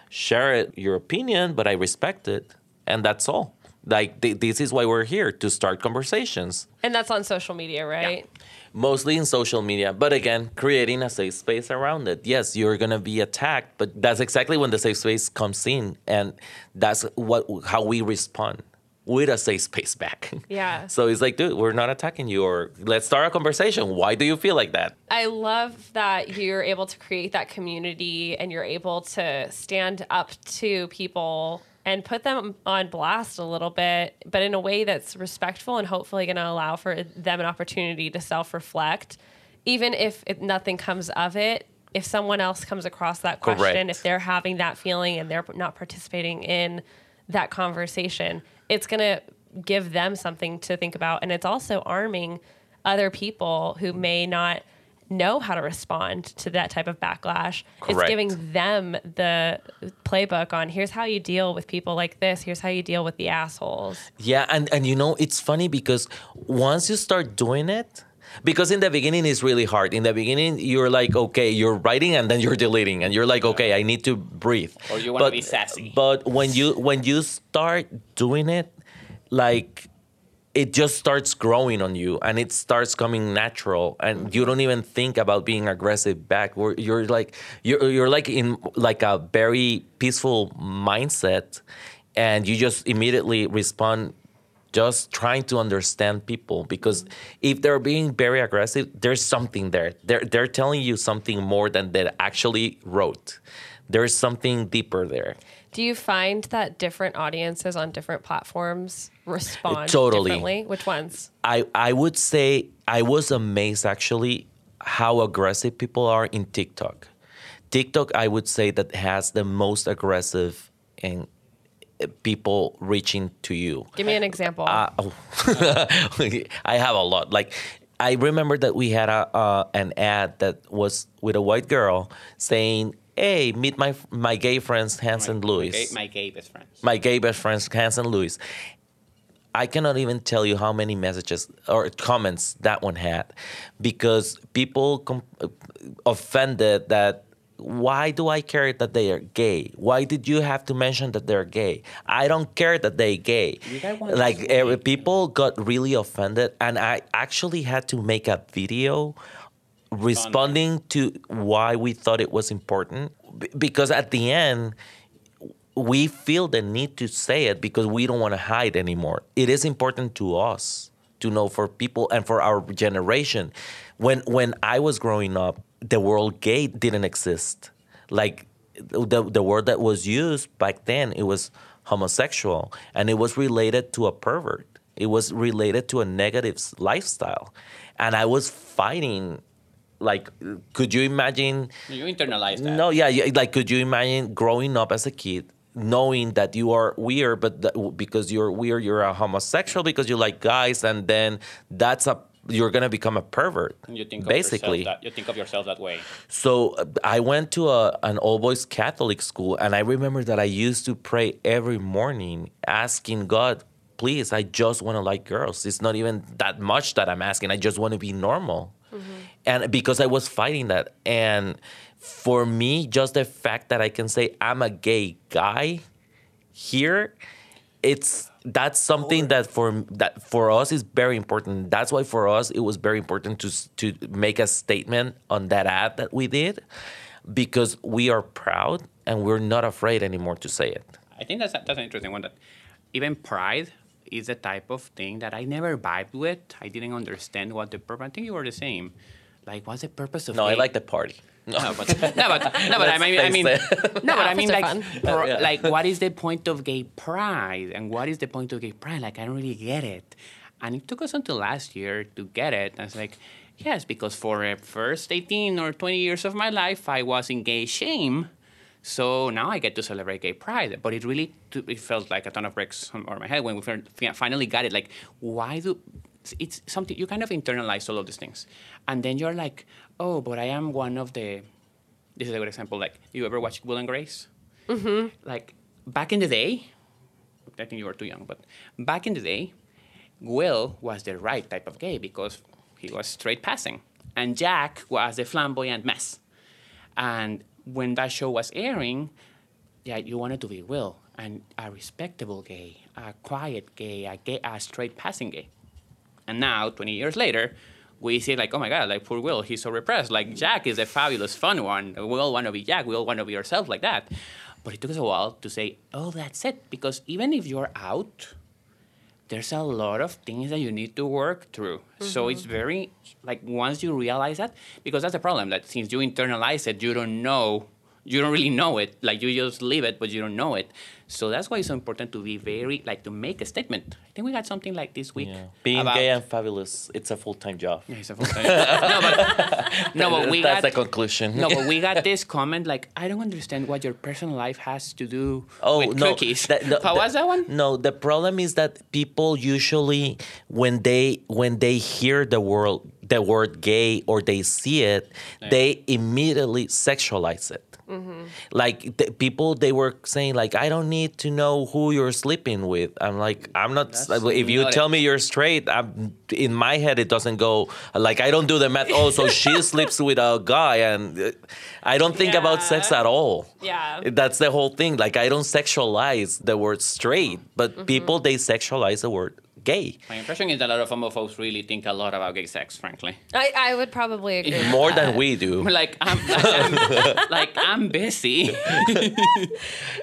share it, your opinion but i respect it and that's all like th- this is why we're here to start conversations. And that's on social media, right? mostly in social media. But again creating a safe space around it. Yes you're gonna be attacked but that's exactly when the safe space comes in and that's what how we respond with a safe space back. Yeah. so it's like dude we're not attacking you or let's start a conversation. Why do you feel like that? I love that you're able to create that community and you're able to stand up to people and put them on blast a little bit, but in a way that's respectful and hopefully going to allow for them an opportunity to self reflect. Even if it, nothing comes of it, if someone else comes across that question, Correct. if they're having that feeling and they're not participating in that conversation, it's going to give them something to think about. And it's also arming other people who may not know how to respond to that type of backlash. It's giving them the playbook on here's how you deal with people like this, here's how you deal with the assholes. Yeah, and and you know it's funny because once you start doing it, because in the beginning it's really hard. In the beginning you're like, okay, you're writing and then you're deleting, and you're like, okay, I need to breathe. Or you wanna be sassy. But when you when you start doing it, like it just starts growing on you and it starts coming natural and you don't even think about being aggressive back. You're like you're, you're like in like a very peaceful mindset and you just immediately respond just trying to understand people because if they're being very aggressive there's something there. They're, they're telling you something more than they actually wrote. There's something deeper there Do you find that different audiences on different platforms respond Totally. differently? Which ones? I I would say I was amazed actually how aggressive people are in TikTok. TikTok, I would say that has the most aggressive and people reaching to you. Give me an example. Uh, oh. I have a lot. Like I remember that we had a uh, an ad that was with a white girl saying, "Hey, meet my my gay friends Hans and Luis." My gay, my gay best friends. my gay best friends, Hans and Luis. I cannot even tell you how many messages or comments that one had because people com- uh, offended that why do I care that they are gay? Why did you have to mention that they're gay? I don't care that they're gay. You guys want Like people got really offended and I actually had to make a video responding to why we thought it was important because at the end we feel the need to say it because we don't want to hide anymore. It is important to us to know for people and for our generation. When when I was growing up, the word gay didn't exist. Like the the word that was used back then, it was homosexual, and it was related to a pervert. It was related to a negative lifestyle, and I was fighting. Like, could you imagine? You internalize that. No, yeah, like could you imagine growing up as a kid knowing that you are weird but that, because you're weird you're a homosexual because you like guys and then that's a you're going to become a pervert you think basically of that, you think of yourself that way. so uh, I went to a, an all boys Catholic school, and I remember that I used to pray every morning, asking God, please, I just want to like girls. It's not even that much that I'm asking. I just want to be normal. Mm-hmm. And because I was fighting that. And for me, just the fact that I can say I'm a gay guy here, it's that's something that for that for us is very important. That's why for us it was very important to to make a statement on that ad that we did because we are proud and we're not afraid anymore to say it. I think that's, that's an interesting one. That even pride is the type of thing that I never vibed with. I didn't understand what the purpose. I think you were the same. Like, what's the purpose of? No, I like the party. No, but no, but no, but I mean, I mean, no, but I mean, like, fun. pro- Yeah. like, what is the point of gay pride, and what is the point of gay pride? Like, I don't really get it, and it took us until last year to get it. And it's like, yes, because for the first eighteen or twenty years of my life, I was in gay shame. So now I get to celebrate gay pride, but it really it felt like a ton of bricks on my head when we fin- fin- finally got it. Like, why do it's something you kind of internalize all of these things, and then you're like, oh, but I am one of the this is a good example. Like, you ever watch Will and Grace? Mm-hmm. Like back in the day, I think you were too young, but back in the day, Will was the right type of gay because he was straight passing, and Jack was the flamboyant mess. And when that show was airing, yeah, you wanted to be Will and a respectable gay, a quiet gay, a gay, a straight passing gay. And now, 20 years later, we see like, oh my God, like poor Will, he's so repressed. Like Jack is a fabulous, fun one. We all want to be Jack. We all want to be ourselves like that. But it took us a while to say, oh, that's it. Because even if you're out, there's a lot of things that you need to work through. Mm-hmm. So it's very like once you realize that, because that's the problem. That since you internalize it, you don't know, you don't really know it. Like you just live it, but you don't know it. So that's why it's so important to be very like to make a statement. I think we got something like this week. Yeah. Being about, gay and fabulous, it's a full time job. Yeah, it's a full time. no, but no, but we that's got the conclusion. no, but we got this comment like I don't understand what your personal life has to do oh, with no, cookies. That, no, How was that one? No, the problem is that people usually when they when they hear the word the word gay or they see it, yeah. they immediately sexualize it. Mm-hmm. Like the people, they were saying like, I don't need to know who you're sleeping with. I'm like, I'm not. That's if you tell me you're straight, I'm in my head it doesn't go like I don't do the math. Oh, so she sleeps with a guy, and uh, I don't think yeah. about sex at all. Yeah, that's the whole thing. Like I don't sexualize the word straight, but mm-hmm. people they sexualize the word gay. My impression is that a lot of homophobes really think a lot about gay sex, frankly. I, I would probably agree. More than we do. like, I'm, I'm like, I'm busy.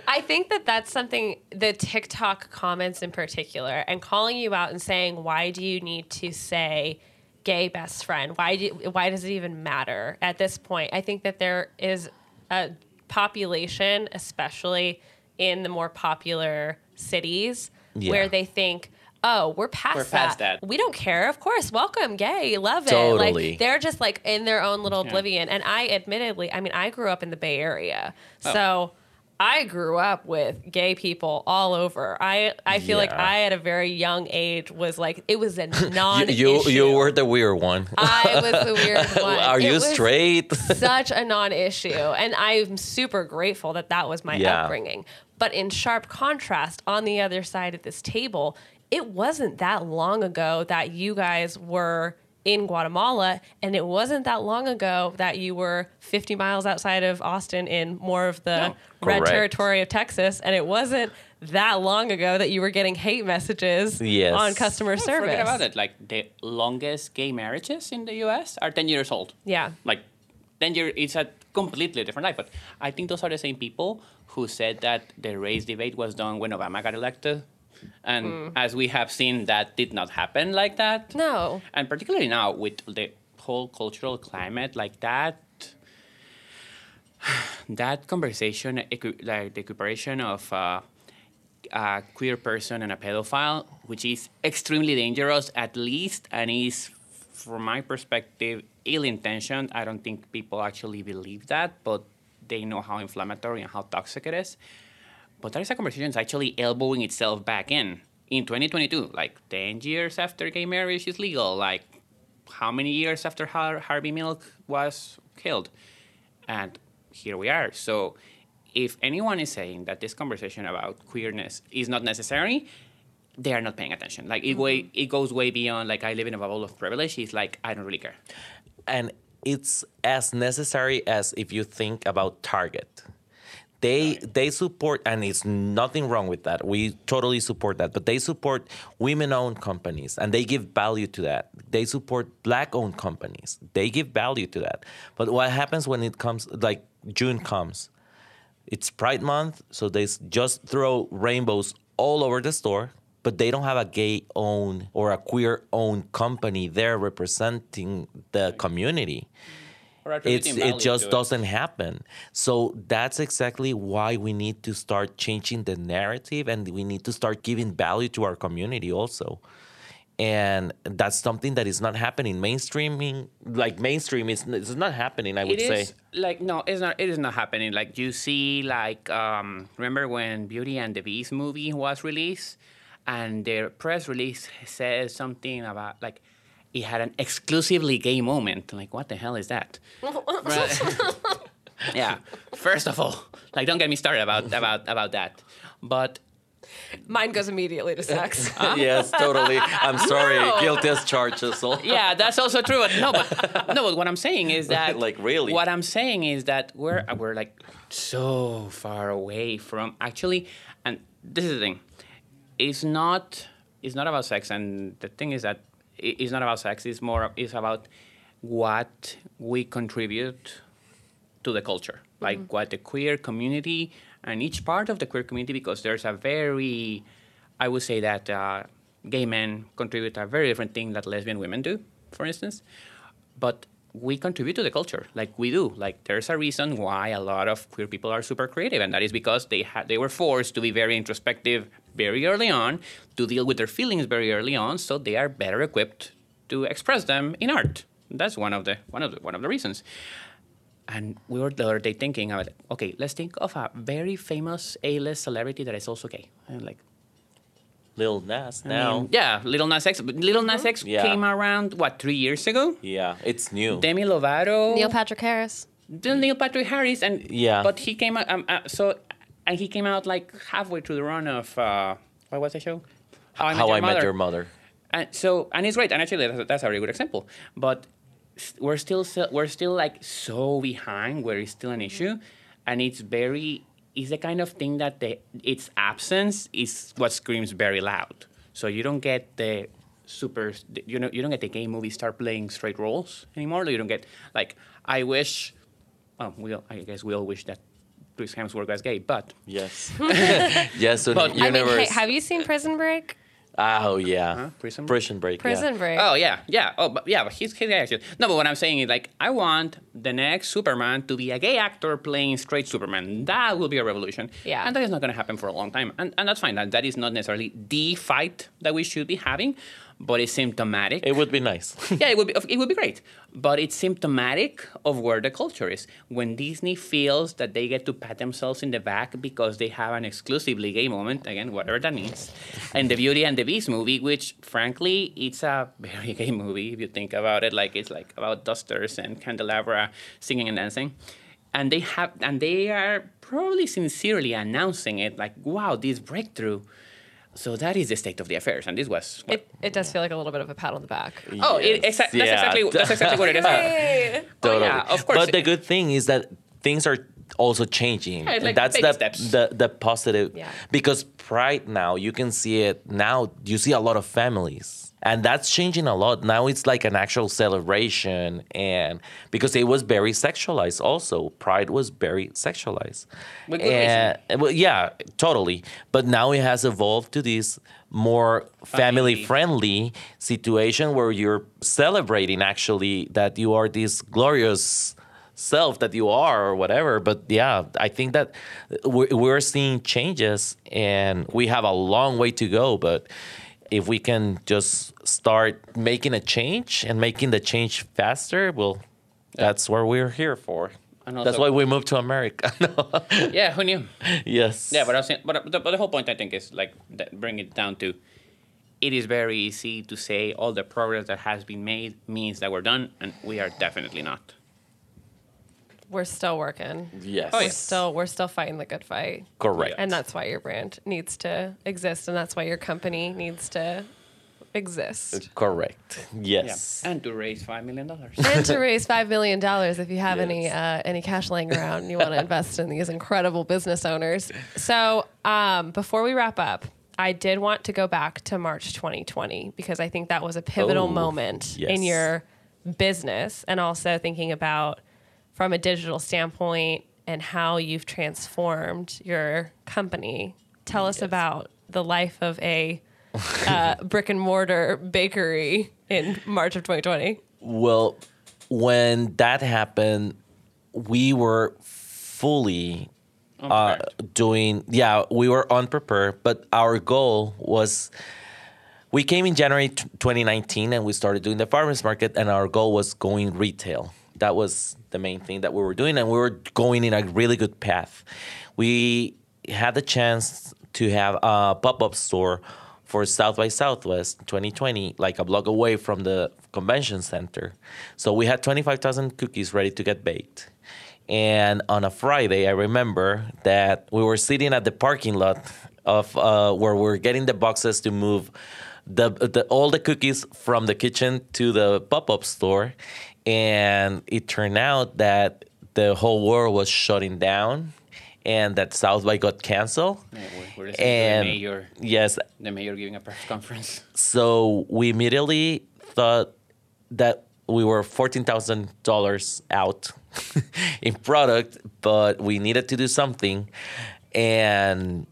I think that that's something, the TikTok comments in particular, and calling you out and saying, why do you need to say, gay best friend why do why does it even matter at this point i think that there is a population especially in the more popular cities yeah. where they think oh, we're past, we're past that. that. We don't care. Of course, welcome, gay, love it. Totally. Like they're just like in their own little yeah. oblivion. And I, admittedly, I mean, I grew up in the Bay Area, oh. so. I grew up with gay people all over. I I feel yeah. like I at a very young age was like it was a non you, you, you were the weird one. I was the weird one. Are it you straight? such a non-issue, and I'm super grateful that that was my yeah. upbringing. But in sharp contrast, on the other side of this table it wasn't that long ago that you guys were in Guatemala, and it wasn't that long ago that you were 50 miles outside of Austin in more of the no. red Correct. territory of Texas, and it wasn't that long ago that you were getting hate messages yes. on customer oh, no, service. Forget about it. Like the longest gay marriages in the U.S. are 10 years old. Yeah. Like 10 years, it's a completely different life. But I think those are the same people who said that the race debate was done when Obama got elected and mm. as we have seen, that did not happen like that. No. And particularly now with the whole cultural climate like that, that conversation, like the equiparation of uh, a queer person and a pedophile, which is extremely dangerous, at least, and is, from my perspective, ill intentioned. I don't think people actually believe that, but they know how inflammatory and how toxic it is. But that is a conversation that's actually elbowing itself back in in 2022, like 10 years after gay marriage is legal, like how many years after Har- Harvey Milk was killed? And here we are. So if anyone is saying that this conversation about queerness is not necessary, they are not paying attention. Like it mm-hmm. way it goes way beyond like I live in a bubble of privilege. It's like I don't really care. And it's as necessary as if you think about Target they they support and it's nothing wrong with that. We totally support that. But they support women owned companies and they give value to that. They support black owned companies. They give value to that. But what happens when it comes like june comes? It's pride month so they just throw rainbows all over the store but they don't have a gay owned or a queer owned company there representing the community mm-hmm. It's it just it. doesn't happen. So that's exactly why we need to start changing the narrative and we need to start giving value to our community also. And that's something that is not happening. Mainstreaming like mainstream is it's not happening i would it say. like no it's not it is not happening. Like you see like um remember when beauty and the beast movie was released? And their press release says something about like it had an exclusively gay moment. Like, what the hell is that? yeah. First of all, like don't get me started about about about that. But Mine goes immediately to sex. yes, totally. I'm sorry. No. Guilty as charged. So. yeah, that's also true. But no, but no, but what I'm saying is that Like, really? What I'm saying is that we're we're like so far away from actually, and this is the thing. It's not it's not about sex, and the thing is that it- it's not about sex. It's more it's about what we contribute to the culture, like what the queer community and each part of the queer community, because there's a very, I would say that uh, gay men contribute a very different thing that lesbian women do, for instance, but we contribute to the culture, like we do. Like there's a reason why a lot of queer people are super creative, and that is because they had they were forced to be very introspective very early on, to deal with their feelings very early on, so they are better equipped to express them in art. That's one of the one of the, one of the reasons. And we were the other day thinking about, okay, let's think of a very famous A-list celebrity that is also gay. And like, Lil Nas I now. mean, yeah, Little Nas X. But Little Nas X Yeah. came around what three years ago. yeah, it's new. Demi Lovato, Neil Patrick Harris. the Neil Patrick Harris, and Yeah. but he came out. Um, uh, so, and he came out like halfway through the run of uh, what was the show? How I Met How Your I Mother. Met Your Mother. And so, and it's great. And actually, that's, that's a very good example. But we're still, still we're still like so behind where it's still an issue, and it's very it's the kind of thing that the its absence is what screams very loud. So you don't get the super you know you don't get the gay movie start playing straight roles anymore. You don't get like I wish. Well, we all, I guess we all wish that Chris Hemsworth was gay, but Yes. yes. So But- I I mean, universe. hey, have you seen Prison Break? oh yeah. Huh? Prison Break? Prison break. yeah. Break. Oh yeah, yeah. Oh, but yeah, but he's he's gay actually. No, but what I'm saying is like I want the next Superman to be a gay actor playing straight Superman. That will be a revolution. Yeah. And that is not going to happen for a long time, and and that's fine. That that is not necessarily the fight that we should be having, but it's symptomatic. It would be nice. yeah, it would be it would be great, but it's symptomatic of where the culture is. When Disney feels that they get to pat themselves in the back because they have an exclusively gay moment, again, whatever that means, in the Beauty and the Beast movie, which frankly, it's a very gay movie if you think about it. Like it's like about dusters and candelabra singing and dancing. And they have, and they are probably sincerely announcing it, like, "Wow, this breakthrough." So that is the state of the affairs, and this was what It, it does feel like a little bit of a pat on the back. Oh, it, Yes. exa- that's Yeah. exactly that's exactly what it is. Hey. Totally. Oh, yeah, of course. But the good thing is that things are also changing. Yeah, like That's the, steps. the the positive. Yeah. Because pride now you can see it now. You see a lot of families, and that's changing a lot. Now it's like an actual celebration, and because it was very sexualized. Also, pride was very sexualized. And well, yeah, totally. But now it has evolved to this more family friendly situation where you're celebrating actually that you are this glorious self that you are or whatever but yeah i think that we're, we're seeing changes and we have a long way to go but if we can just start making a change and making the change faster well that's what we're here for And that's why we moved to america No. Yeah, who knew? yes Yeah, but I was saying, but, the, but the whole point I think is like that bring it down to it is very easy to say all the progress that has been made means that we're done, and we are definitely not. We're still working. yes Oh, yeah. Still, we're still fighting the good fight. correct And that's why your brand needs to exist, and that's why your company needs to exist. correct Yeah, yes and to raise five million dollars. and to raise five million dollars if you have any uh, any cash laying around and you want to invest in these incredible business owners. So um, before we wrap up, I did want to go back to March 2020 because I think that was a pivotal Oh, moment yes. in your business, and also thinking about from a digital standpoint and how you've transformed your company. Tell us about the life of a uh, brick and mortar bakery in March of 2020. Well, when that happened, we were fully uh, doing, yeah, we were unprepared, but our goal was we came in January t- 2019 and we started doing the farmers market, and our goal was going retail. That was the main thing that we were doing, and we were going in a really good path. We had the chance to have a pop up store for South by Southwest 2020, like a block away from the convention center. So we had 25,000 cookies ready to get baked. And on a Friday, I remember that we were sitting at the parking lot of uh, where we are getting the boxes to move the, the all the cookies from the kitchen to the pop-up store, and it turned out that the whole world was shutting down and that South by got canceled. Yeah, we're, we're and the mayor, yes, the mayor giving a press conference. so we immediately thought that we were fourteen thousand dollars out in product, but we needed to do something, and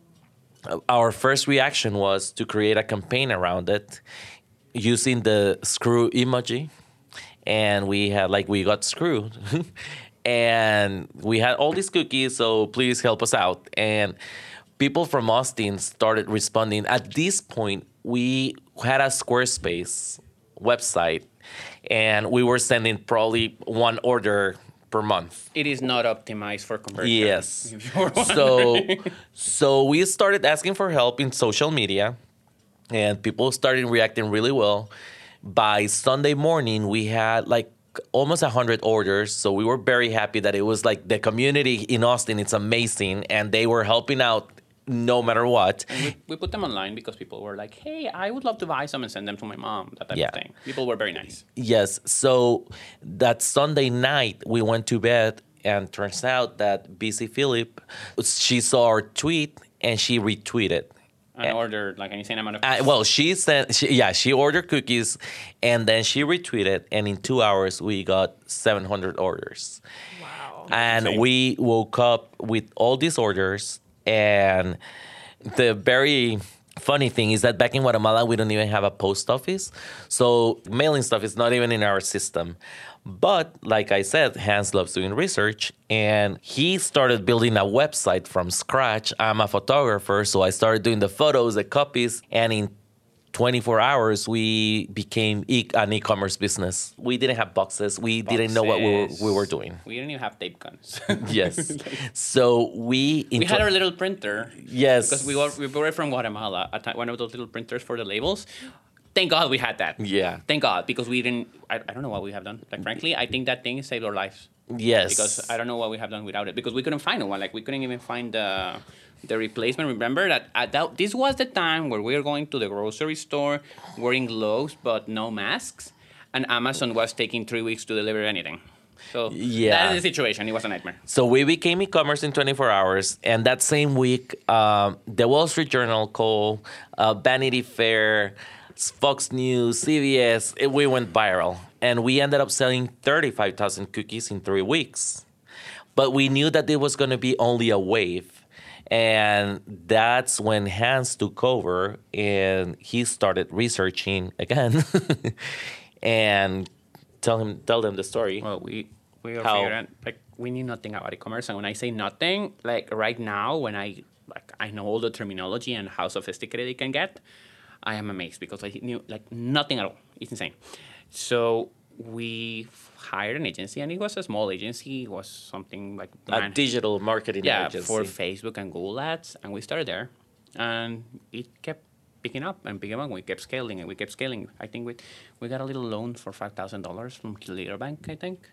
our first reaction was to create a campaign around it using the screw emoji and we had like we got screwed. And we had all these cookies so please help us out. And people from austin started responding. At this point we had a squarespace website and we were sending probably one order per month. It is not optimized for conversion. Yes. if you were so so we started asking for help in social media and people started reacting really well by sunday morning we had like almost 100 orders so we were very happy that it was like the community in austin it's amazing and they were helping out no matter what we, we put them online because people were like, "Hey, I would love to buy some and send them to my mom." That type Yeah. of thing. People were very nice. Yes. So that Sunday night, we went to bed, and turns out that Busy Phillips, she saw our tweet and she retweeted. And ordered like an insane amount of. Uh, well, she sent, she, yeah, she ordered cookies, and then she retweeted, and in two hours we got 700 orders. Wow! And Insane. we woke up with all these orders, and the very funny thing is that back in Guatemala we don't even have a post office, so mailing stuff is not even in our system. But like I said, Hans loves doing research, and he started building a website from scratch. I'm a photographer, so I started doing the photos, the copies, and in 24 hours we became e- an e-commerce business. We didn't have boxes. We didn't know what we were, we were doing. We didn't even have tape guns. Yes. so we we had our little printer. Yes. Because we were, we were from Guatemala, a one of those little printers for the labels. Thank God we had that. Yeah. Thank God because we didn't. I, I don't know what we have done. Like frankly, I think that thing saved our lives. yes. Because I don't know what we have done without it. Because we couldn't find one. Like we couldn't even find the the replacement. Remember that at that this was the time where we were going to the grocery store wearing gloves but no masks, and Amazon was taking three weeks to deliver anything. So Yeah. that is the situation. It was a nightmare. So we became e-commerce in 24 hours, and that same week, um, the Wall Street Journal called uh, Vanity Fair, Fox News, CBS. It, we went viral, and we ended up selling 35,000 cookies in three weeks. But we knew that it was going to be only a wave, and that's when Hans took over, and he started researching again, and tell him tell them the story. Well, we we are figuring like we knew nothing about e-commerce, and when I say nothing, like right now, when I like I know all the terminology and how sophisticated it can get, I am amazed because I knew like nothing at all. It's insane. So we hired an agency, and it was a small agency. It was something like a man- digital marketing yeah agency. for Facebook and Google Ads, and we started there, and it kept picking up and picking up. We kept scaling and we kept scaling. I think we we got a little loan for five thousand dollars from Leader Bank, I think,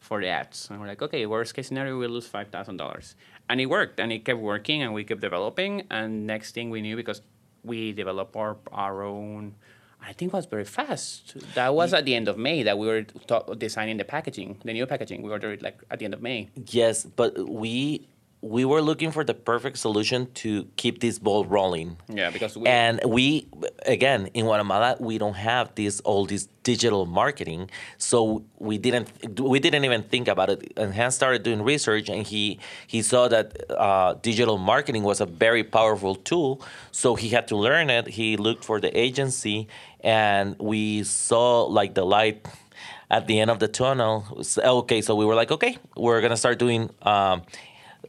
for the ads, and we're like, okay, worst case scenario, we'll lose five thousand dollars, and it worked, and it kept working, and we kept developing, and next thing we knew, because we developed our our own. I think it was very fast. That was at the end of May that we were ta- designing the packaging, the new packaging. We ordered it like at the end of May. Yes, but we we were looking for the perfect solution to keep this ball rolling. Yeah, because we, And we again in Guatemala we don't have this all this digital marketing, so we didn't we didn't even think about it. And Hans started doing research, and he he saw that uh, digital marketing was a very powerful tool. So he had to learn it. He looked for the agency, and we saw like the light at the end of the tunnel. Okay, so we were like, okay, we're gonna start doing. Um,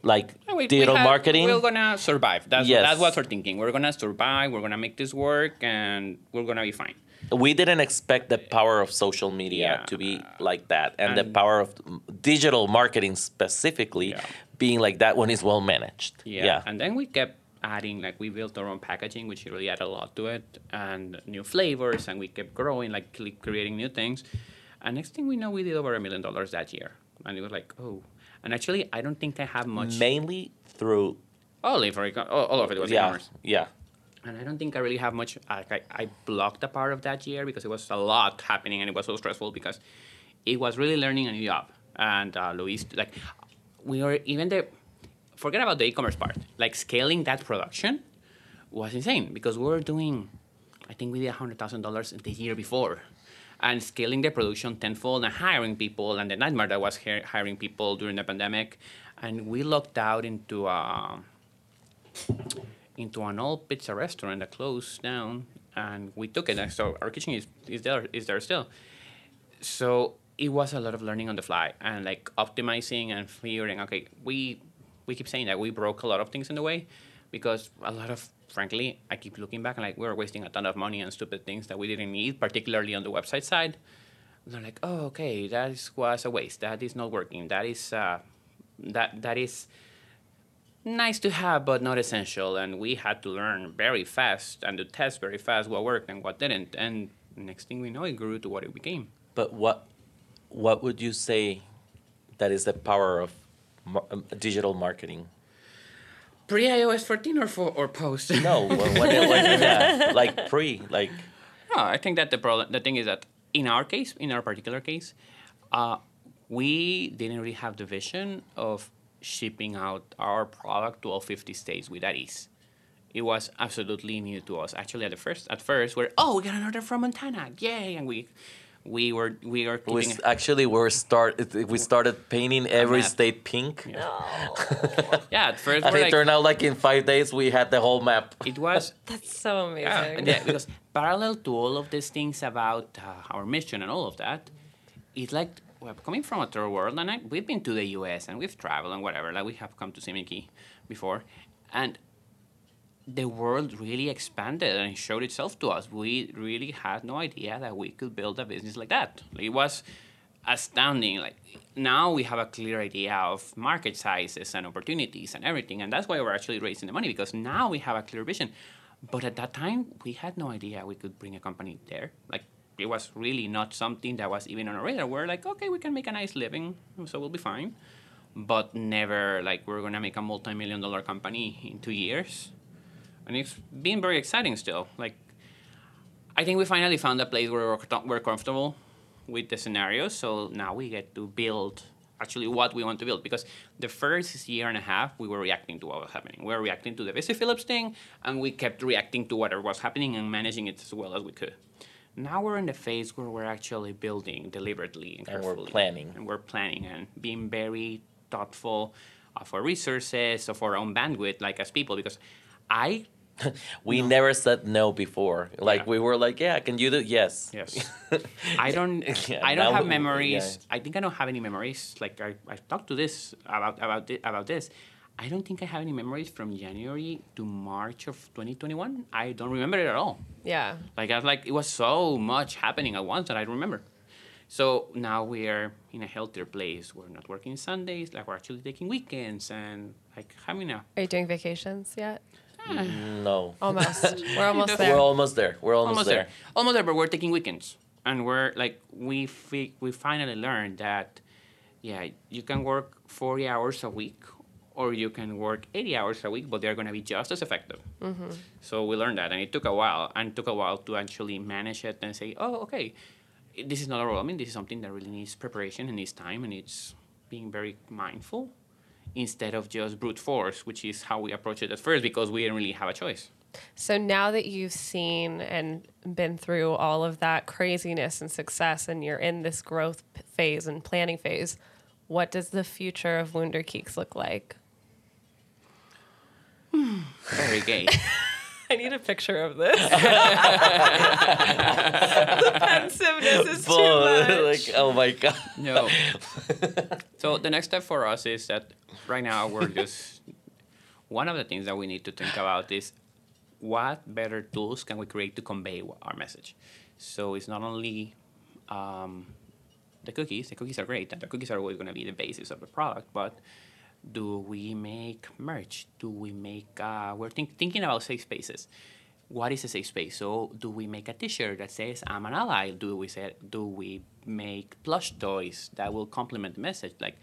like Yeah, we- we digital marketing. We're gonna survive. That's Yes. that's what we're thinking. We're gonna survive. We're gonna make this work, and we're gonna be fine. we didn't expect the power of social media Yeah. to be like that and, the power of digital marketing specifically Yeah. being like that when it's well managed Yeah. And then we kept adding, like, we built our own packaging, which really added a lot to it, and new flavors, and we kept growing, like, cre- creating new things. And next thing we know, we did over a million dollars that year. And it was like, oh. And actually, I don't think I have much. Mainly through all, of it, all, all of it was yeah, e-commerce. yeah. And I don't think I really have much. Like I, I blocked a part of that year because it was a lot happening and it was so stressful because it was really learning a new job. And uh, Luis, like, we were even the forget about the e-commerce part. Like scaling that production was insane because we were doing, I think we did hundred thousand dollars the year before, and scaling the production tenfold and hiring people and the nightmare that was hiring people during the pandemic, and we locked out into. Uh, into an old pizza restaurant that closed down, and we took it. So our kitchen is, is there is there still. So it was a lot of learning on the fly and like optimizing and figuring. Okay, we we keep saying that we broke a lot of things in the way because a lot of frankly, I keep looking back and like we were wasting a ton of money on stupid things that we didn't need, particularly on the website side. And they're like, oh, okay, that is, was a waste. That is not working. That is uh, that that is nice to have, but not essential. And we had to learn very fast and to test very fast what worked and what didn't. And next thing we know, it grew to what it became. But what what would you say that is the power of digital marketing? Pre iOS 14 or for, or post? No, when, when it was yeah, like pre, like No, I think that the problem, the thing is that in our case, in our particular case, uh, we didn't really have the vision of shipping out our product to all 50 states with that ease. It was absolutely new to us. Actually, at the first, at first, we're oh, we got an order from Montana, yay! And we, we were we are we actually we were start we started painting every state pink. yeah. At first, And it like, turned out like in five days we had the whole map. it was That's so amazing. Yeah, and yeah, because parallel to all of these things about uh, our mission and all of that, it's like we're coming from a third world, and I, we've been to the U.S. and we've traveled and whatever. Like we have come to Simiki before, and the world really expanded and showed itself to us. We really had no idea that we could build a business like that. It was astounding. Like now we have a clear idea of market sizes and opportunities and everything, and that's why we're actually raising the money because now we have a clear vision. But at that time, we had no idea we could bring a company there. Like it was really not something that was even on our radar. We're like, okay, we can make a nice living, so we'll be fine. But never like we're gonna make a multi-million dollar company in two years and it's been very exciting still. Like, I think we finally found a place where we're, we're comfortable with the scenarios. So now we get to build actually what we want to build. Because the first year and a half, we were reacting to what was happening. We were reacting to the Busy Phillips thing, and we kept reacting to whatever was happening and managing it as well as we could. Now we're in the phase where we're actually building deliberately and, And we're planning. And we're planning and being very thoughtful of our resources, of our own bandwidth, like as people, because I We never said no before. Like Yeah. we were like, yeah, can you do? Yes. Yes. I don't. Yeah, I don't have we- memories. yeah. I think I don't have any memories. Like I, I talked to this about about thi- about this. I don't think I have any memories from January to March of 2021. I don't remember it at all. yeah. Like I was like it was so much happening at once that I don't remember. So now we are in a healthier place. We're not working Sundays. Like we're actually taking weekends and like having a Are you doing vacations yet? Hmm. No. Almost. We're almost there. We're almost there. We're almost, almost there. there. Almost there, but we're taking weekends, and we're like we fi- we finally learned that, yeah, you can work forty hours a week, or you can work eighty hours a week, but they're gonna be just as effective. Mm-hmm. So we learned that, and it took a while, and took a while to actually manage it and say, oh, okay, this is not a role. I mean, this is something that really needs preparation and needs time, and it's being very mindful instead of just brute force, which is how we approached it at first because we didn't really have a choice. So now that you've seen and been through all of that craziness and success, and you're in this growth phase and planning phase, what does the future of Wunderkeks look like? Very gay. I need a picture of this. the pensiveness is too much. like, oh my god. No. so the next step for us is that right now we're just one of the things that we need to think about is what better tools can we create to convey our message. So it's not only um, the cookies. The cookies are great, and the cookies are always going to be the basis of the product. But do we make merch? Do we make? Uh, we're think, thinking about safe spaces. What is a safe space? So do we make a T-shirt that says "I'm an ally"? Do we say? Do we make plush toys that will complement the message? Like,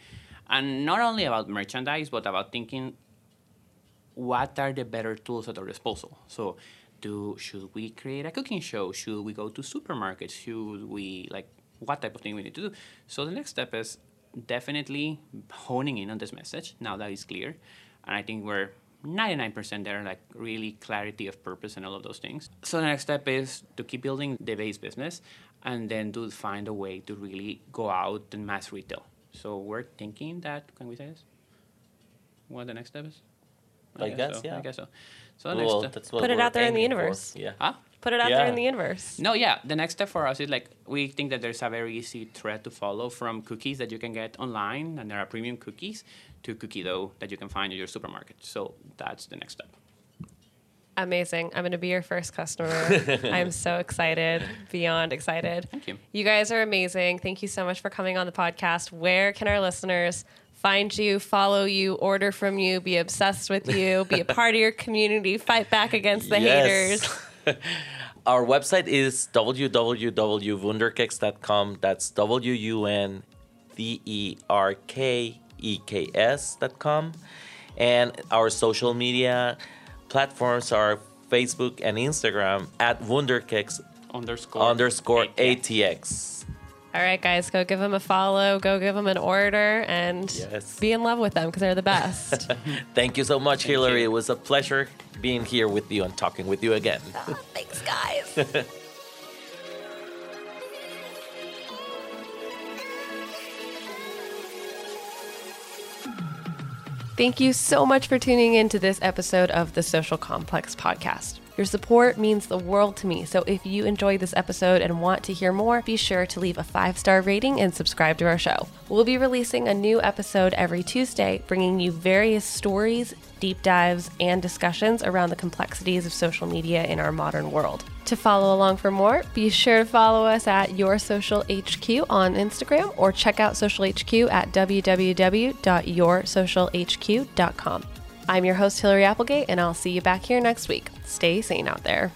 and not only about merchandise, but about thinking what are the better tools at our disposal. So, do should we create a cooking show? Should we go to supermarkets? Should we like what type of thing we need to do? So the next step is definitely honing in on this message now that it's clear, and I think we're 99% there, like really clarity of purpose and all of those things. So the next step is to keep building the base business and then to find a way to really go out and mass retail. So we're thinking that, can we say this? What the next step is? I guess, so. yeah. I guess so. So the next Well, step. that's what Put it out there in the aiming for. universe. Yeah. Huh? Put it out there in the universe. No, yeah. The next step for us is like we think that there's a very easy thread to follow from cookies that you can get online, and there are premium cookies, to cookie dough that you can find in your supermarket. So that's the next step. Amazing. I'm going to be your first customer. I'm so excited, beyond excited. Thank you. You guys are amazing. Thank you so much for coming on the podcast. Where can our listeners find you, follow you, order from you, be obsessed with you, be a part of your community, fight back against the haters? Our website is www.wunderkeks.com. That's W U N D E R K E K S.com. And our social media platforms are Facebook and Instagram at Wunderkeks Underscore. underscore ATX. ATX. All right, guys, go give them a follow, go give them an order, and Yes. be in love with them because they're the best. Thank you so much, Hillary. you. It was a pleasure being here with you and talking with you again. Ah, thanks, guys. Thank you so much for tuning in to this episode of the Social Complex podcast. Your support means the world to me. So if you enjoyed this episode and want to hear more, be sure to leave a five star rating and subscribe to our show. We'll be releasing a new episode every Tuesday, bringing you various stories, deep dives, and discussions around the complexities of social media in our modern world. To follow along for more, be sure to follow us at Your Social HQ on Instagram or check out Social HQ at www.yoursocialhq.com. I'm your host, Hillary Applegate, and I'll see you back here next week. Stay sane out there.